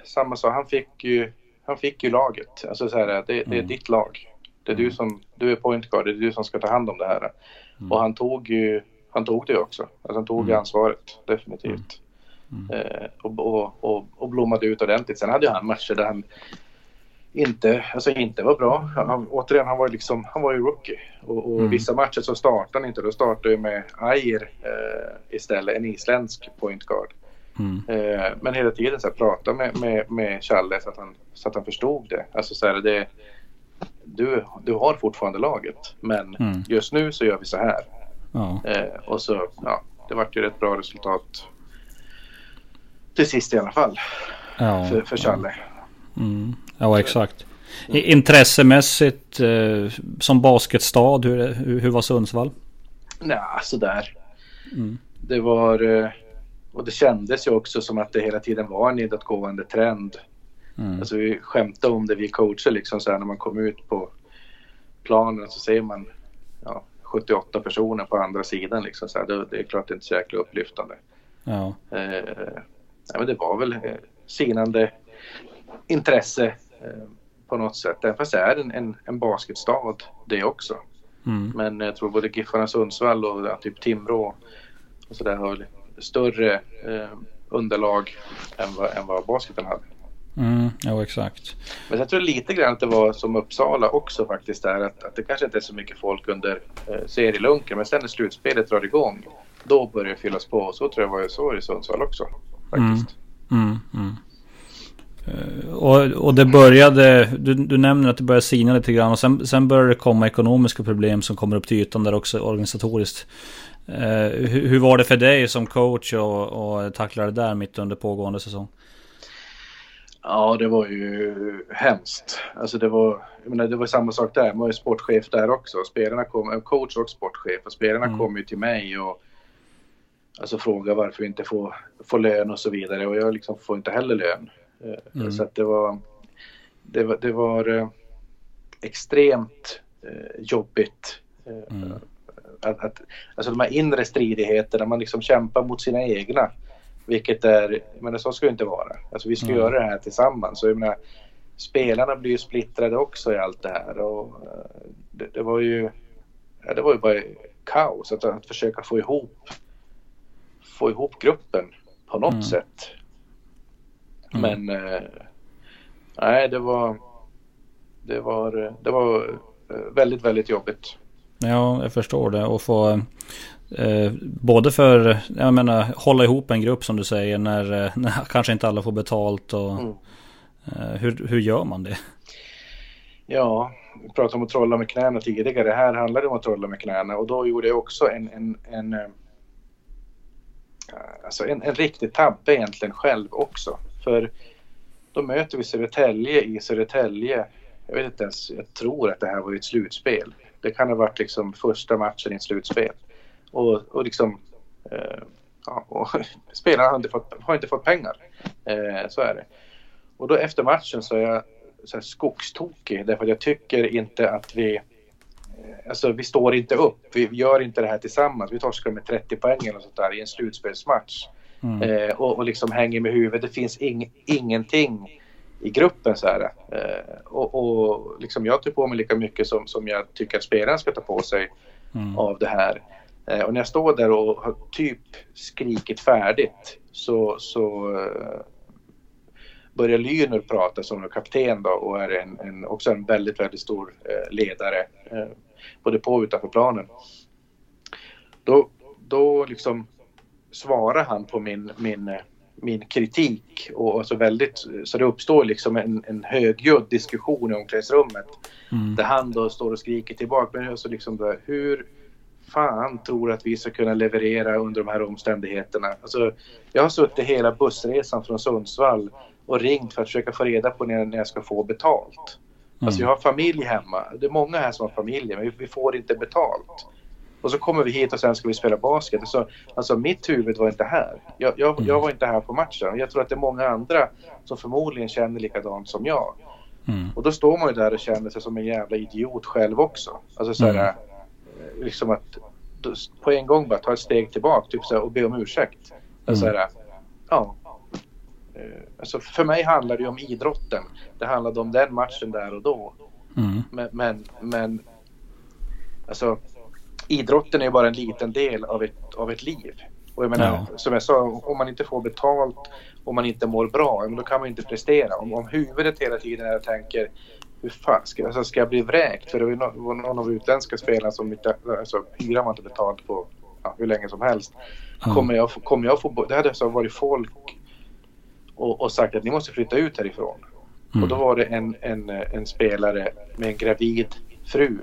Speaker 2: samma sak. Han fick ju, han fick ju laget. Alltså så här, det, det är
Speaker 1: Mm.
Speaker 2: ditt lag. Det är du som, du är point guard. Det är du som ska ta hand om det här.
Speaker 1: Mm.
Speaker 2: Och han tog ju, han tog det också. Alltså han tog
Speaker 1: Mm.
Speaker 2: ansvaret, definitivt.
Speaker 1: Mm.
Speaker 2: Eh, och, och, och, och blommade ut ordentligt. Sen hade ju han matcher där han inte, alltså inte var bra. Han, återigen, han var, liksom, han var ju rookie. Och, och
Speaker 1: Mm.
Speaker 2: vissa matcher så startade han inte. Då startade ju med Ayer eh, istället, en isländsk point guard.
Speaker 1: Mm.
Speaker 2: Eh, men hela tiden så här, prata med, med, med Challe så att, han, så att han förstod det. Alltså så här, det du, du har fortfarande laget, men
Speaker 1: Mm.
Speaker 2: just nu så gör vi så här.
Speaker 1: Ja.
Speaker 2: Eh, och så, ja, det vart ju ett bra resultat till sist i alla fall
Speaker 1: Ja.
Speaker 2: för, för Challe.
Speaker 1: Mm. Ja, exakt. I- Intressemässigt eh, som basketstad, hur, hur, hur var Sundsvall?
Speaker 2: Nja, sådär.
Speaker 1: Mm.
Speaker 2: Det var, eh, och det kändes ju också som att det hela tiden var en nedåtgående trend.
Speaker 1: Mm.
Speaker 2: Alltså vi skämtade om det, vi coacher liksom så här när man kom ut på planen så ser man ja, 78 personer på andra sidan liksom så här. Det, det är klart det är inte så jäkla upplyftande.
Speaker 1: Ja.
Speaker 2: Eh, nej, men det var väl eh, sinande intresse eh, på något sätt. Även fast det är en, en, en basketstad det också.
Speaker 1: Mm.
Speaker 2: Men jag tror både Giffarna Sundsvall och ja, typ Timrå och så där har större eh, underlag än vad, än vad basketen hade.
Speaker 1: Mm. Ja, exakt.
Speaker 2: Men jag tror lite grann att det var som Uppsala också faktiskt där att, att det kanske inte är så mycket folk under eh, serielunken men sen när slutspelet drar igång då börjar det fyllas på. Så tror jag var så i Sundsvall också faktiskt.
Speaker 1: Mm, mm. Eh, Och, och det började, du, du nämner att det började sina lite grann och sen, sen började det komma ekonomiska problem som kommer upp till ytan där också organisatoriskt. Eh, hur, hur var det för dig som coach och, och tackla det där mitt under pågående säsong?
Speaker 2: Ja, det var ju hemskt. Alltså det var, jag menar, det var samma sak där. Man var ju sportchef där också. Spelarna kom, en coach och sportchef. Och spelarna
Speaker 1: Mm.
Speaker 2: kom ju till mig och alltså frågade varför vi inte får, får lön och så vidare. Och jag liksom får inte heller lön. Eh,
Speaker 1: Mm.
Speaker 2: Så att det var, det var, det var eh, extremt eh, jobbigt. Eh,
Speaker 1: Mm.
Speaker 2: Att, att, alltså de här inre stridigheterna, man liksom kämpar mot sina egna. Vilket är, men så ska det inte vara. Alltså vi ska
Speaker 1: Nej.
Speaker 2: göra det här tillsammans. Så jag menar, spelarna blir ju splittrade också i allt det här. Och, eh, det, det var ju ja, det var ju bara kaos att, att försöka få ihop få ihop gruppen på något
Speaker 1: Mm.
Speaker 2: sätt.
Speaker 1: Mm.
Speaker 2: Men eh, nej, det var det var, det var eh, väldigt, väldigt jobbigt.
Speaker 1: Ja, jag förstår det. Och få eh, både för, jag menar, hålla ihop en grupp som du säger när, eh, när kanske inte alla får betalt och
Speaker 2: Mm.
Speaker 1: eh, hur, hur gör man det?
Speaker 2: Ja, vi pratade om att trolla med knäna tidigare. Här handlar det om att trolla med knäna och då gjorde jag också en, en, en, eh, alltså en, en riktig tabbe egentligen själv också. För då möter vi Södertälje i Södertälje jag vet inte ens, jag tror att det här var ett slutspel. Det kan ha varit liksom första matchen i ett slutspel. Och, och liksom, eh, ja, och spelarna har inte fått, har inte fått pengar. Eh, så är det. Och då efter matchen så är jag så här skogstokig därför att jag tycker inte att vi Alltså vi står inte upp, vi gör inte det här tillsammans. Vi torskar med 30 poäng eller sånt där i en slutspelsmatch. Mm. Eh, och, och liksom hänger med huvudet. Det finns ing, ingenting i gruppen så här. Eh, och, och liksom jag tar på mig lika mycket som, som jag tycker att spelaren ska ta på sig mm. av det här. Eh, och när jag står där och har typ skrikit färdigt så, så eh, börjar Lyner prata som kapten då och är en, en, också en väldigt, väldigt stor eh, ledare eh, både på och utanför planen. Då, då liksom svarar han på min, min, min kritik och alltså väldigt, så det uppstår liksom en, en högljudd diskussion i omklädningsrummet mm. där han då står och skriker tillbaka. Men alltså liksom där, hur fan tror att vi ska kunna leverera under de här omständigheterna? Alltså, jag har suttit hela bussresan från Sundsvall och ringt för att försöka få reda på när, när jag ska få betalt. Mm. Alltså jag har familj hemma. Det är många här som har familjer men vi, vi, får inte betalt. Och så kommer vi hit och sen ska vi spela basket. Alltså, alltså mitt huvud var inte här. Jag, jag, mm. jag var inte här på matchen. Jag tror att det är många andra som förmodligen känner likadant som jag. Mm. Och då står man ju där och känner sig som en jävla idiot själv också. Alltså så här, mm. liksom att på en gång bara ta ett steg tillbaka typ så här, och be om ursäkt. Alltså, mm. så här, ja, Eh, alltså för mig handlar det ju om idrotten. Det handlade om den matchen där och då. Mm. Men, men, men alltså, idrotten är ju bara en liten del av ett, av ett liv. Och jag menar, ja. som jag sa, om man inte får betalt, om man inte mår bra, då kan man inte prestera. Om, om huvudet hela tiden är och tänker hur fan ska, alltså ska jag bli vräkt? För det var någon av utländska spelarna som inte, alltså hyran var inte betalt på ja, hur länge som helst. Mm. Kommer, jag, kommer jag få, det hade alltså varit folk och, och sagt att ni måste flytta ut härifrån. Mm. Och då var det en, en, en spelare med en gravid fru.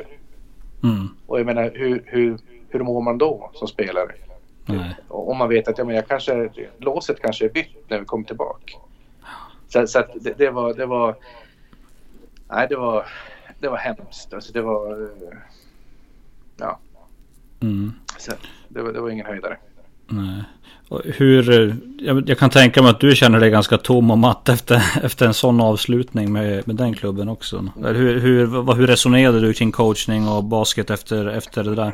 Speaker 2: Mm. Och jag menar hur, hur, hur mår man då som spelare? Nej. Om man vet att ja, men jag kanske, låset kanske är bytt när vi kommer tillbaka. Så, så det, det, var, det var, nej det var, det var hemskt. Alltså det var, ja. Mm. Så det, var, det var ingen höjdare.
Speaker 1: Nej. Hur, jag, kan tänka mig att du känner dig ganska tom och matt efter, efter en sån avslutning med, med den klubben också. Hur, hur, hur resonerade du kring coachning och basket efter, efter det där?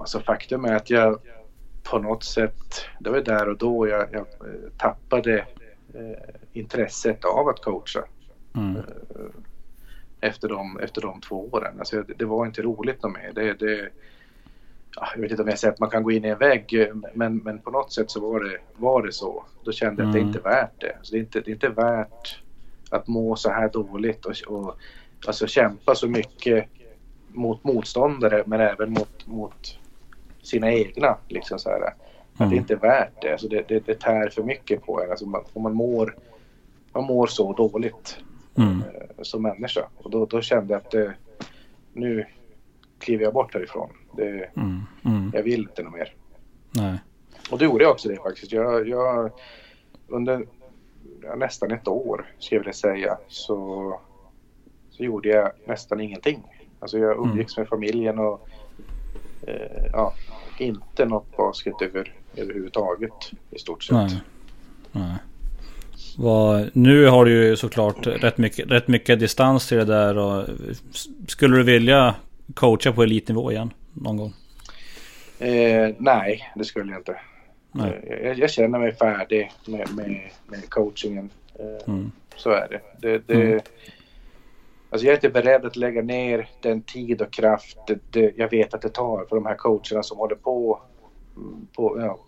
Speaker 2: Alltså faktum är att jag på något sätt, det var där och då jag, jag tappade eh, intresset av att coacha. Mm. Eh, efter, de, efter de två åren. Alltså, det, det var inte roligt något mer. Det, det, jag vet inte om jag säger att man kan gå in i en vägg, men, men på något sätt så var det, var det så. Då kände jag att det mm. inte är värt det. Alltså det, är inte, det är inte värt att må så här dåligt och, och alltså kämpa så mycket mot motståndare men även mot, mot sina egna. Liksom så här. Mm. Att det är mm. inte värt det. Alltså det, det, det tär för mycket på en. Alltså man, man, mår, man mår så dåligt mm. eh, som människa. Och då, då kände jag att det, nu kliver jag bort härifrån. Det, mm, mm. Jag vill inte något mer. Nej. Och då gjorde jag också det faktiskt. Jag, jag under nästan ett år, ska jag vilja säga, så, så gjorde jag nästan ingenting. Alltså jag umgicks mm. med familjen och eh, ja, inte något basket över, överhuvudtaget i stort sett. Nej. Nej.
Speaker 1: Vad, nu har du ju såklart rätt mycket, rätt mycket distans till det där. Och skulle du vilja coacha på elitnivå igen? någon gång?
Speaker 2: Eh, nej, det skulle jag inte. Eh, jag, jag, känner mig färdig med, med, med coachingen. Eh, mm. Så är det. det, det mm. Alltså jag är inte beredd att lägga ner den tid och kraft det, jag vet att det tar för de här coacherna som håller på på, ja,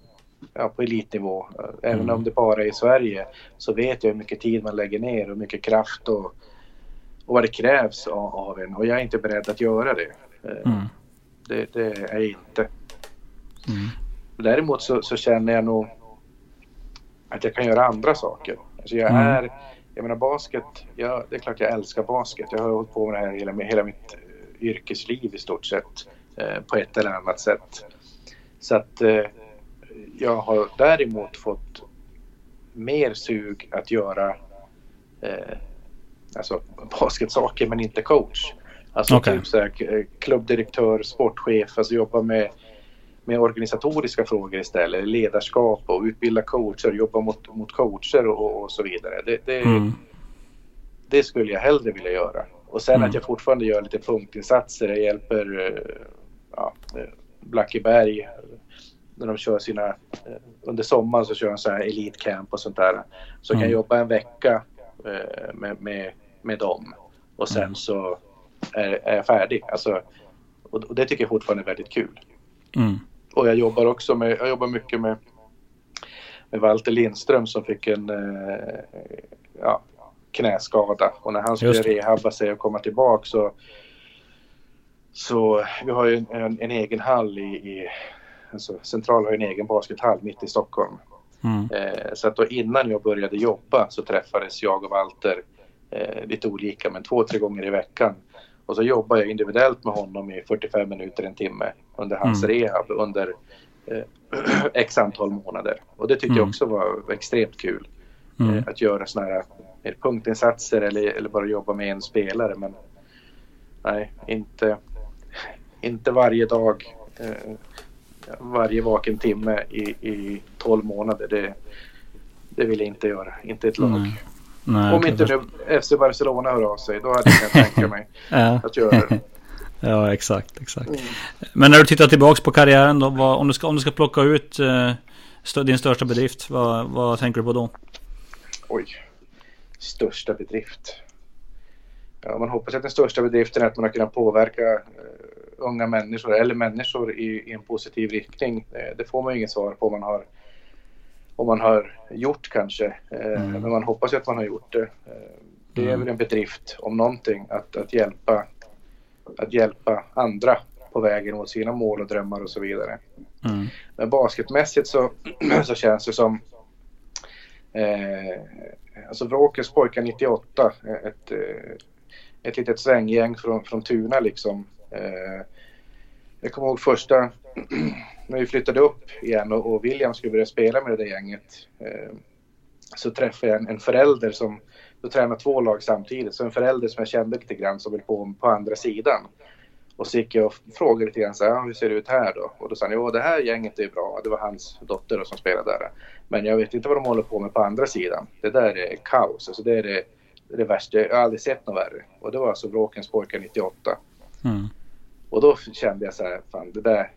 Speaker 2: ja, på elitnivå. Även mm. om det bara är i Sverige så vet jag hur mycket tid man lägger ner och mycket kraft och, och vad det krävs av, av en och jag är inte beredd att göra det. Eh, mm. Det, det är jag inte. Mm. Däremot så, så, känner jag nog att jag kan göra andra saker. Alltså jag mm. är, jag menar basket, jag, det är klart jag älskar basket. Jag har hållit på med det här hela, hela mitt eh, yrkesliv i stort sett eh, på ett eller annat sätt. Så att eh, jag har däremot fått mer sug att göra eh, alltså basketsaker men inte coach. Alltså okay. typ så här, klubbdirektör, sportchef, alltså jobba med, med organisatoriska frågor istället. Ledarskap och utbilda coacher, jobba mot, mot coacher och, och så vidare. Det, det, mm. det, skulle jag hellre vilja göra. Och sen mm. att jag fortfarande gör lite punktinsatser. Jag hjälper eh, ja, Blackeberg när de kör sina, eh, under sommaren så kör de så här elitcamp och sånt där. Så mm. kan jag jobba en vecka eh, med, med, med dem och sen mm. så är, är jag färdig. Alltså, och, det tycker jag fortfarande är väldigt kul. Mm. Och jag jobbar också med, jag jobbar mycket med, med Walter Lindström som fick en eh, ja, knäskada och när han skulle rehabba sig och komma tillbaka så så vi har ju en, en, en egen hall i, i alltså Central har en egen baskethall mitt i Stockholm. Mm. Eh, så att då innan jag började jobba så träffades jag och Walter eh, lite olika men två, tre gånger i veckan. Och så jobbade jag individuellt med honom i 45 minuter, en timme under hans mm. rehab under eh, x antal månader. Och det tyckte mm. jag också var extremt kul. Mm. Eh, att göra sådana här punktinsatser eller, eller bara jobba med en spelare. Men nej, inte, inte varje dag. Eh, varje vaken timme i, i 12 månader. Det, det vill jag inte göra. Inte ett lag. Nej. Nej, Om inte nu FC Barcelona hör av sig, då hade jag kunnat tänka mig ja. att göra det.
Speaker 1: Ja, exakt, exakt. Mm. Men när du tittar tillbaka på karriären då, vad, om, du ska, om du ska plocka ut eh, stö, din största bedrift, vad, vad tänker du på då?
Speaker 2: Oj, största bedrift. Ja, man hoppas att den största bedriften är att man har kunnat påverka eh, unga människor eller människor i, i en positiv riktning. Eh, det får man ju inget svar på om man har, om man har gjort kanske. Eh, mm. Men man hoppas ju att man har gjort det. Eh, det är mm. väl en bedrift om någonting att, att, hjälpa, att hjälpa andra på vägen mot sina mål och drömmar och så vidare. Mm. Men basketmässigt så, så känns det som eh, alltså Vråkens pojkar 98, ett, ett litet svänggäng från, från Tuna liksom Eh, jag kommer ihåg första, när vi flyttade upp igen och, och William skulle börja spela med det där gänget. Eh, så träffade jag en, en förälder som, då tränade två lag samtidigt, så en förälder som jag kände lite grann som höll på på andra sidan. Och så gick jag och frågade lite grann så här, hur ser det ut här då? Och då sa han, jo det här gänget är bra. Det var hans dotter då, som spelade där. Men jag vet inte vad de håller på med på andra sidan. Det där är kaos, alltså det är det, det värsta. Jag har aldrig sett något värre. Och det var alltså Bråkens pojkar 98. Mm. Och då kände jag så här, fan det där,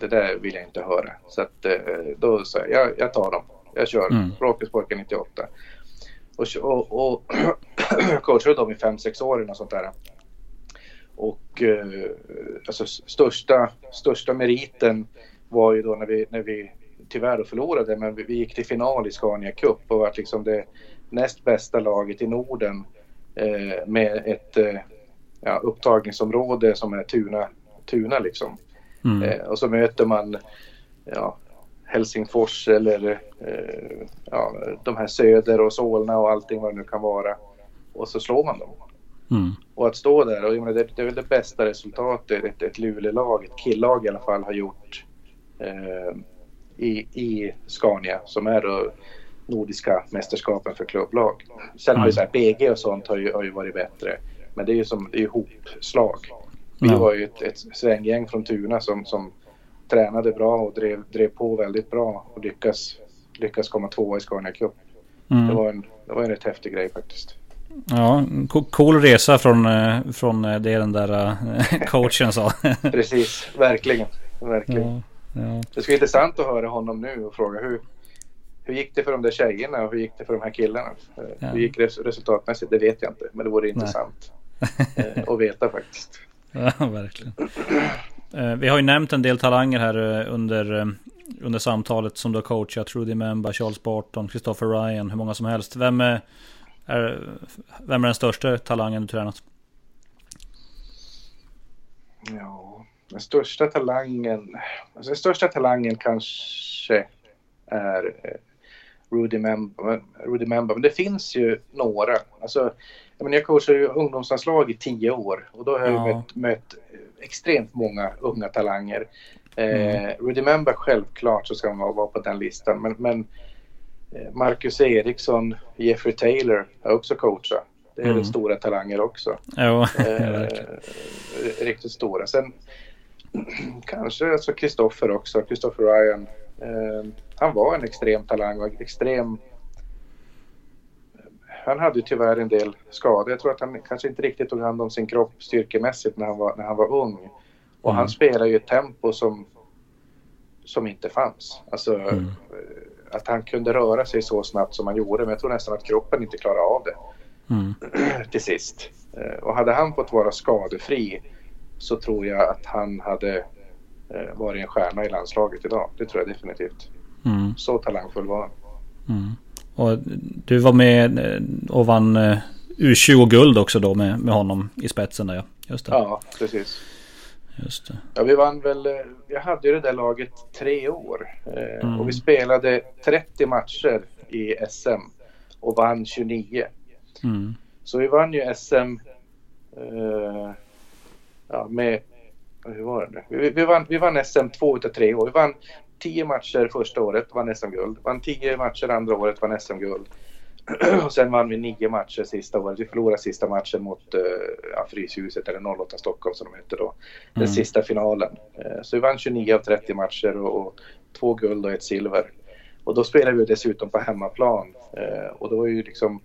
Speaker 2: det där vill jag inte höra. Så att, eh, då sa jag, jag, jag tar dem. Jag kör mm. Råkespojken 98. Och, och, och coachade dem i 5-6 år och sånt där. Och eh, alltså största, största meriten var ju då när vi, när vi tyvärr förlorade, men vi, vi gick till final i Scania Cup och var liksom det näst bästa laget i Norden eh, med ett eh, ja, upptagningsområde som är Tuna, Tuna liksom. Mm. Eh, och så möter man ja, Helsingfors eller eh, ja, de här Söder och Solna och allting vad det nu kan vara. Och så slår man dem. Mm. Och att stå där, och menar, det, det är väl det bästa resultatet ett, ett Luleå-lag, ett killag i alla fall, har gjort eh, i, i Scania som är då Nordiska mästerskapen för klubblag. Sen har ju så här, BG och sånt har ju, har ju varit bättre. Men det är ju som det är ihopslag. Vi ja. var ju ett, ett svänggäng från Tuna som, som tränade bra och drev, drev på väldigt bra och lyckas, lyckas komma tvåa i Scania Cup. Mm. Det, var en, det var en rätt häftig grej faktiskt.
Speaker 1: Ja, cool resa från, eh, från eh, det den där eh, coachen sa.
Speaker 2: Precis, verkligen. verkligen. Ja, ja. Det ska bli intressant att höra honom nu och fråga hur, hur gick det för de där tjejerna och hur gick det för de här killarna? Ja. Hur gick det resultatmässigt? Det vet jag inte, men det vore intressant. Eh, att veta faktiskt.
Speaker 1: Ja, verkligen. Eh, vi har ju nämnt en del talanger här eh, under, under samtalet som du har coachat. Rudy Memba, Charles Barton, Christopher Ryan, hur många som helst. Vem är, är, vem är den största talangen du tränat?
Speaker 2: Ja, den största talangen. Alltså den största talangen kanske är Rudy Memba. Rudy Memba. Men det finns ju några. Alltså, jag, menar, jag coachar ju ungdomslandslag i tio år och då har jag ja. mött, mött extremt många unga talanger. Eh, mm. Rudy Memba självklart så ska han vara på den listan men, men eh, Marcus Eriksson, Jeffrey Taylor har också coachat. Det är mm. stora talanger också.
Speaker 1: Ja,
Speaker 2: eh, riktigt stora. Sen kanske alltså Kristoffer också, Kristoffer Ryan. Eh, han var en extrem talang och extrem han hade ju tyvärr en del skador. Jag tror att han kanske inte riktigt tog hand om sin kropp styrkemässigt när han var, när han var ung. Och mm. han spelar ju ett tempo som, som inte fanns. Alltså mm. att han kunde röra sig så snabbt som han gjorde. Men jag tror nästan att kroppen inte klarade av det. Mm. Till sist. Eh, och hade han fått vara skadefri så tror jag att han hade eh, varit en stjärna i landslaget idag. Det tror jag definitivt. Mm. Så talangfull var han.
Speaker 1: Mm. Och du var med eh, och vann U20-guld också då med, med honom i spetsen där ja. Just det.
Speaker 2: Ja, precis.
Speaker 1: Just det.
Speaker 2: Ja, vi vann väl, jag hade ju det där laget tre år. Mm. Och vi spelade 30 matcher i SM och vann 29. Mm. Så vi vann ju SM eh, ja, med, hur var det nu? Vi, vi, vann, vi vann SM två utav tre år. Vi vann tio matcher första året, vann SM-guld. Vann tio matcher andra året, vann SM-guld. och sen vann vi nio matcher sista året. Vi förlorade sista matchen mot uh, ja, Fryshuset eller 08 Stockholm som de hette då. Den mm. sista finalen. Uh, så vi vann 29 av 30 matcher och, och, två guld och ett silver. Och då spelade vi dessutom på hemmaplan. Uh, och då var ju liksom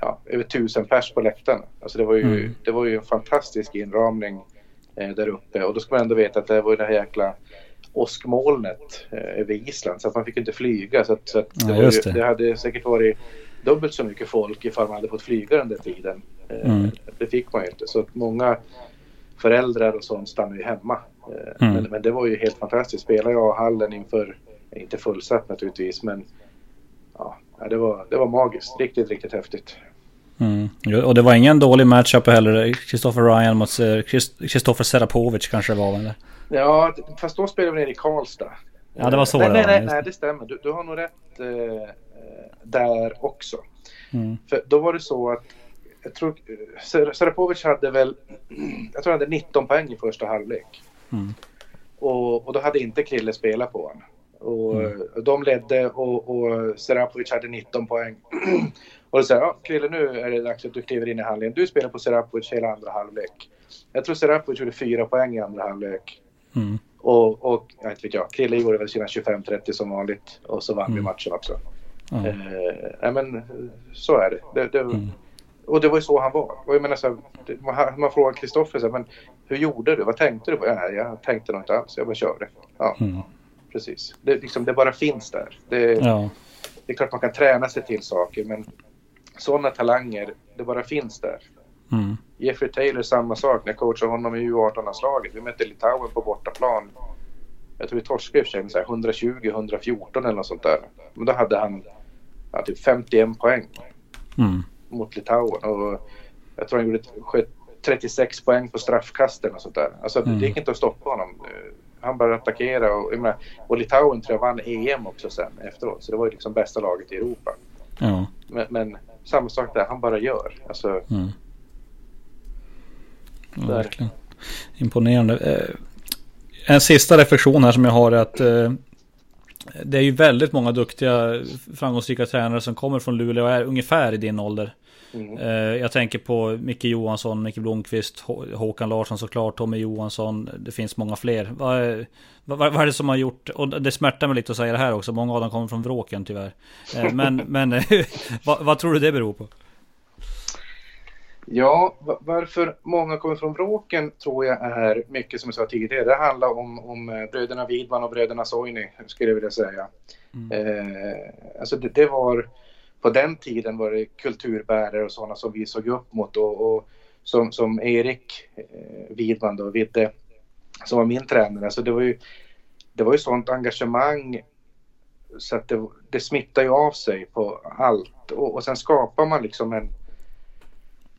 Speaker 2: ja, över tusen pers på läktaren. Alltså det var ju, mm. det var ju en fantastisk inramning eh, där uppe och då ska man ändå veta att det var ju det här jäkla åskmolnet eh, över Island så att man fick inte flyga. Så att, så att det, ja, ju, det. det. hade säkert varit dubbelt så mycket folk ifall man hade fått flyga den där tiden. Eh, mm. Det fick man ju inte. Så att många föräldrar och sånt stannade ju hemma. Eh, mm. men, men, det var ju helt fantastiskt. Spela i A-hallen inför, inte fullsatt naturligtvis, men ja, det, var, det var magiskt. Riktigt, riktigt häftigt.
Speaker 1: Mm. Och det var ingen dålig matchup heller. Christopher Ryan mot Kristoffer Serapovic kanske det var eller?
Speaker 2: Ja, fast då spelade vi nere i Karlstad.
Speaker 1: Ja, det var så
Speaker 2: nej,
Speaker 1: det
Speaker 2: nej,
Speaker 1: var.
Speaker 2: Nej, nej, det stämmer. Du, du har nog rätt eh, där också. Mm. För då var det så att jag tror Serapovic hade väl, jag tror han hade 19 poäng i första halvlek. Mm. Och, och då hade inte Krille spelat på honom. Och mm. De ledde och, och Serapovic hade 19 poäng. och då sa ja Krille nu är det dags att du kliver in i handlingen. Du spelar på Serapovic hela andra halvlek. Jag tror Serapovic gjorde fyra poäng i andra halvlek. Mm. Och, och jag inte vet jag, Krille gjorde väl sina 25-30 som vanligt. Och så vann mm. vi matchen också. Mm. Eh, nej men så är det. det, det mm. Och det var ju så han var. Och jag menar så här, man, man frågar Kristoffer men hur gjorde du? Vad tänkte du på? Ja, jag tänkte nog inte alls. Jag bara körde. Ja. Mm precis. Det, liksom, det bara finns där. Det, ja. det är klart man kan träna sig till saker men sådana talanger, det bara finns där. Mm. Jeffrey Taylor samma sak när jag coachade honom i U18-landslaget. Vi mötte Litauen på bortaplan. Jag tror vi torskade i och för sig 120-114 eller något sånt där. Men då hade han ja, typ 51 poäng mm. mot Litauen. Och jag tror han gjorde 36 poäng på straffkasten och sånt där. Alltså mm. det gick inte att stoppa honom han började attackera och, menar, och Litauen tror jag vann EM också sen efteråt. Så det var ju liksom bästa laget i Europa. Ja. Men, men samma sak där, han bara gör. Alltså, mm.
Speaker 1: ja, verkligen. Imponerande. Eh, en sista reflektion här som jag har är att eh, det är ju väldigt många duktiga framgångsrika tränare som kommer från Luleå och är ungefär i din ålder. Mm. Eh, jag tänker på Micke Johansson, Micke Blomqvist, Håkan Larsson såklart, Tommy Johansson. Det finns många fler. Vad är, vad, vad är det som har gjort, och det smärtar mig lite att säga det här också, många av dem kommer från Vråken tyvärr. Eh, men, men vad, vad, tror du det beror på?
Speaker 2: Ja, varför många kommer från Vråken tror jag är mycket som jag sa tidigare. Det handlar om, om eh, bröderna Widman och bröderna Soini, skulle jag vilja säga. Mm. Eh, alltså det, det var på den tiden var det kulturbärare och sådana som vi såg upp mot och, och som, som Erik eh, Widman då, Vidde, som var min tränare. Alltså det var ju, det var ju sånt engagemang så att det, det smittar ju av sig på allt och, och sen skapar man liksom en,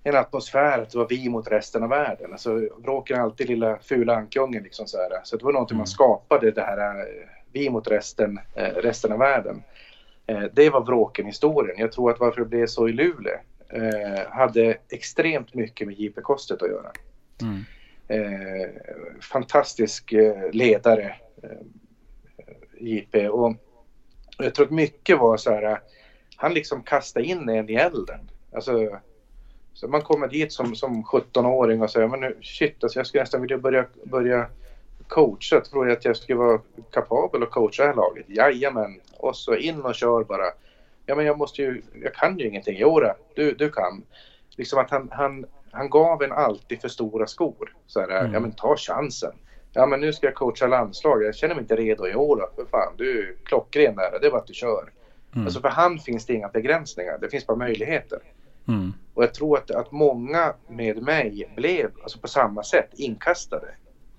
Speaker 2: en atmosfär att det var vi mot resten av världen. Alltså Bråken är alltid lilla fula ankungen liksom så här. Så det var någonting mm. man skapade det här eh, vi mot resten, eh, resten av världen. Eh, det var Vråken-historien. Jag tror att varför det blev så i Luleå eh, hade extremt mycket med JP Kostet att göra. Mm. Eh, fantastisk ledare, JP. Och jag tror att mycket var så här, han liksom kastade in en i elden. Alltså, Så man kommer dit som, som 17-åring och säger men nu, shit, alltså jag skulle nästan vilja börja, börja coacha. Tror jag att jag skulle vara kapabel att coacha det här laget? Jajamän. Och så in och kör bara. Ja men jag måste ju, jag kan ju ingenting. Jo du, du kan. Liksom att han, han, han gav en alltid för stora skor. Så här, mm. ja men ta chansen. Ja men nu ska jag coacha landslag. Jag känner mig inte redo år då. För fan, du är klockren där. Det är bara att du kör. Mm. Alltså för han finns det inga begränsningar. Det finns bara möjligheter. Mm. Och jag tror att, att många med mig blev alltså på samma sätt inkastade.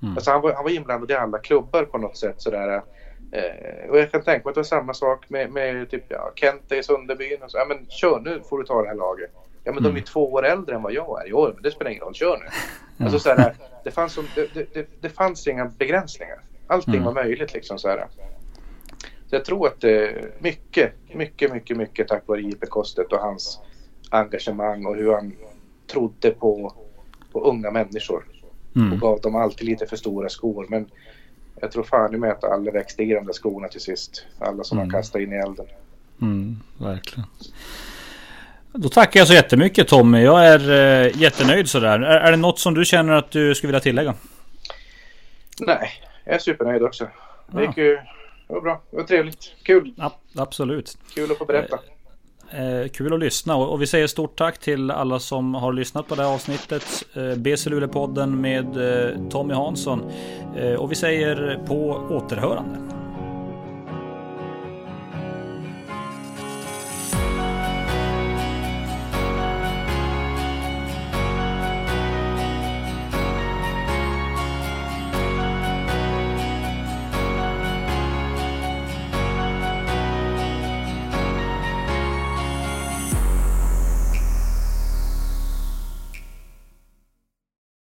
Speaker 2: Mm. Alltså han, var, han var inblandad i alla klubbar på något sätt sådär. Eh, och jag kan tänka mig att det var samma sak med, med typ, ja, Kente i Sunderbyn. Och så, ja, men kör nu får du ta det här laget. Ja men mm. de är två år äldre än vad jag är. Jo men det spelar ingen roll, kör nu. Mm. Alltså, sådär, det, fanns det, det, det, fanns inga begränsningar. Allting mm. var möjligt liksom. Sådär. Så jag tror att det är mycket, mycket, mycket, mycket tack vare J.P. Kostet och hans engagemang och hur han trodde på, på unga människor. Mm. Och gav dem alltid lite för stora skor. Men jag tror fan i mig att alla växte i de där skorna till sist. Alla som mm. han kastade in i elden.
Speaker 1: Mm, verkligen. Då tackar jag så jättemycket Tommy. Jag är äh, jättenöjd sådär. Är, är det något som du känner att du skulle vilja tillägga?
Speaker 2: Nej, jag är supernöjd också. Det gick ju det var bra. Det var trevligt. Kul.
Speaker 1: Ja, absolut.
Speaker 2: Kul att få berätta.
Speaker 1: Eh, kul att lyssna och, och, vi säger stort tack till alla som har lyssnat på det här avsnittet. Eh, BC Luleå-podden med eh, Tommy Hansson. Eh, och vi säger på återhörande.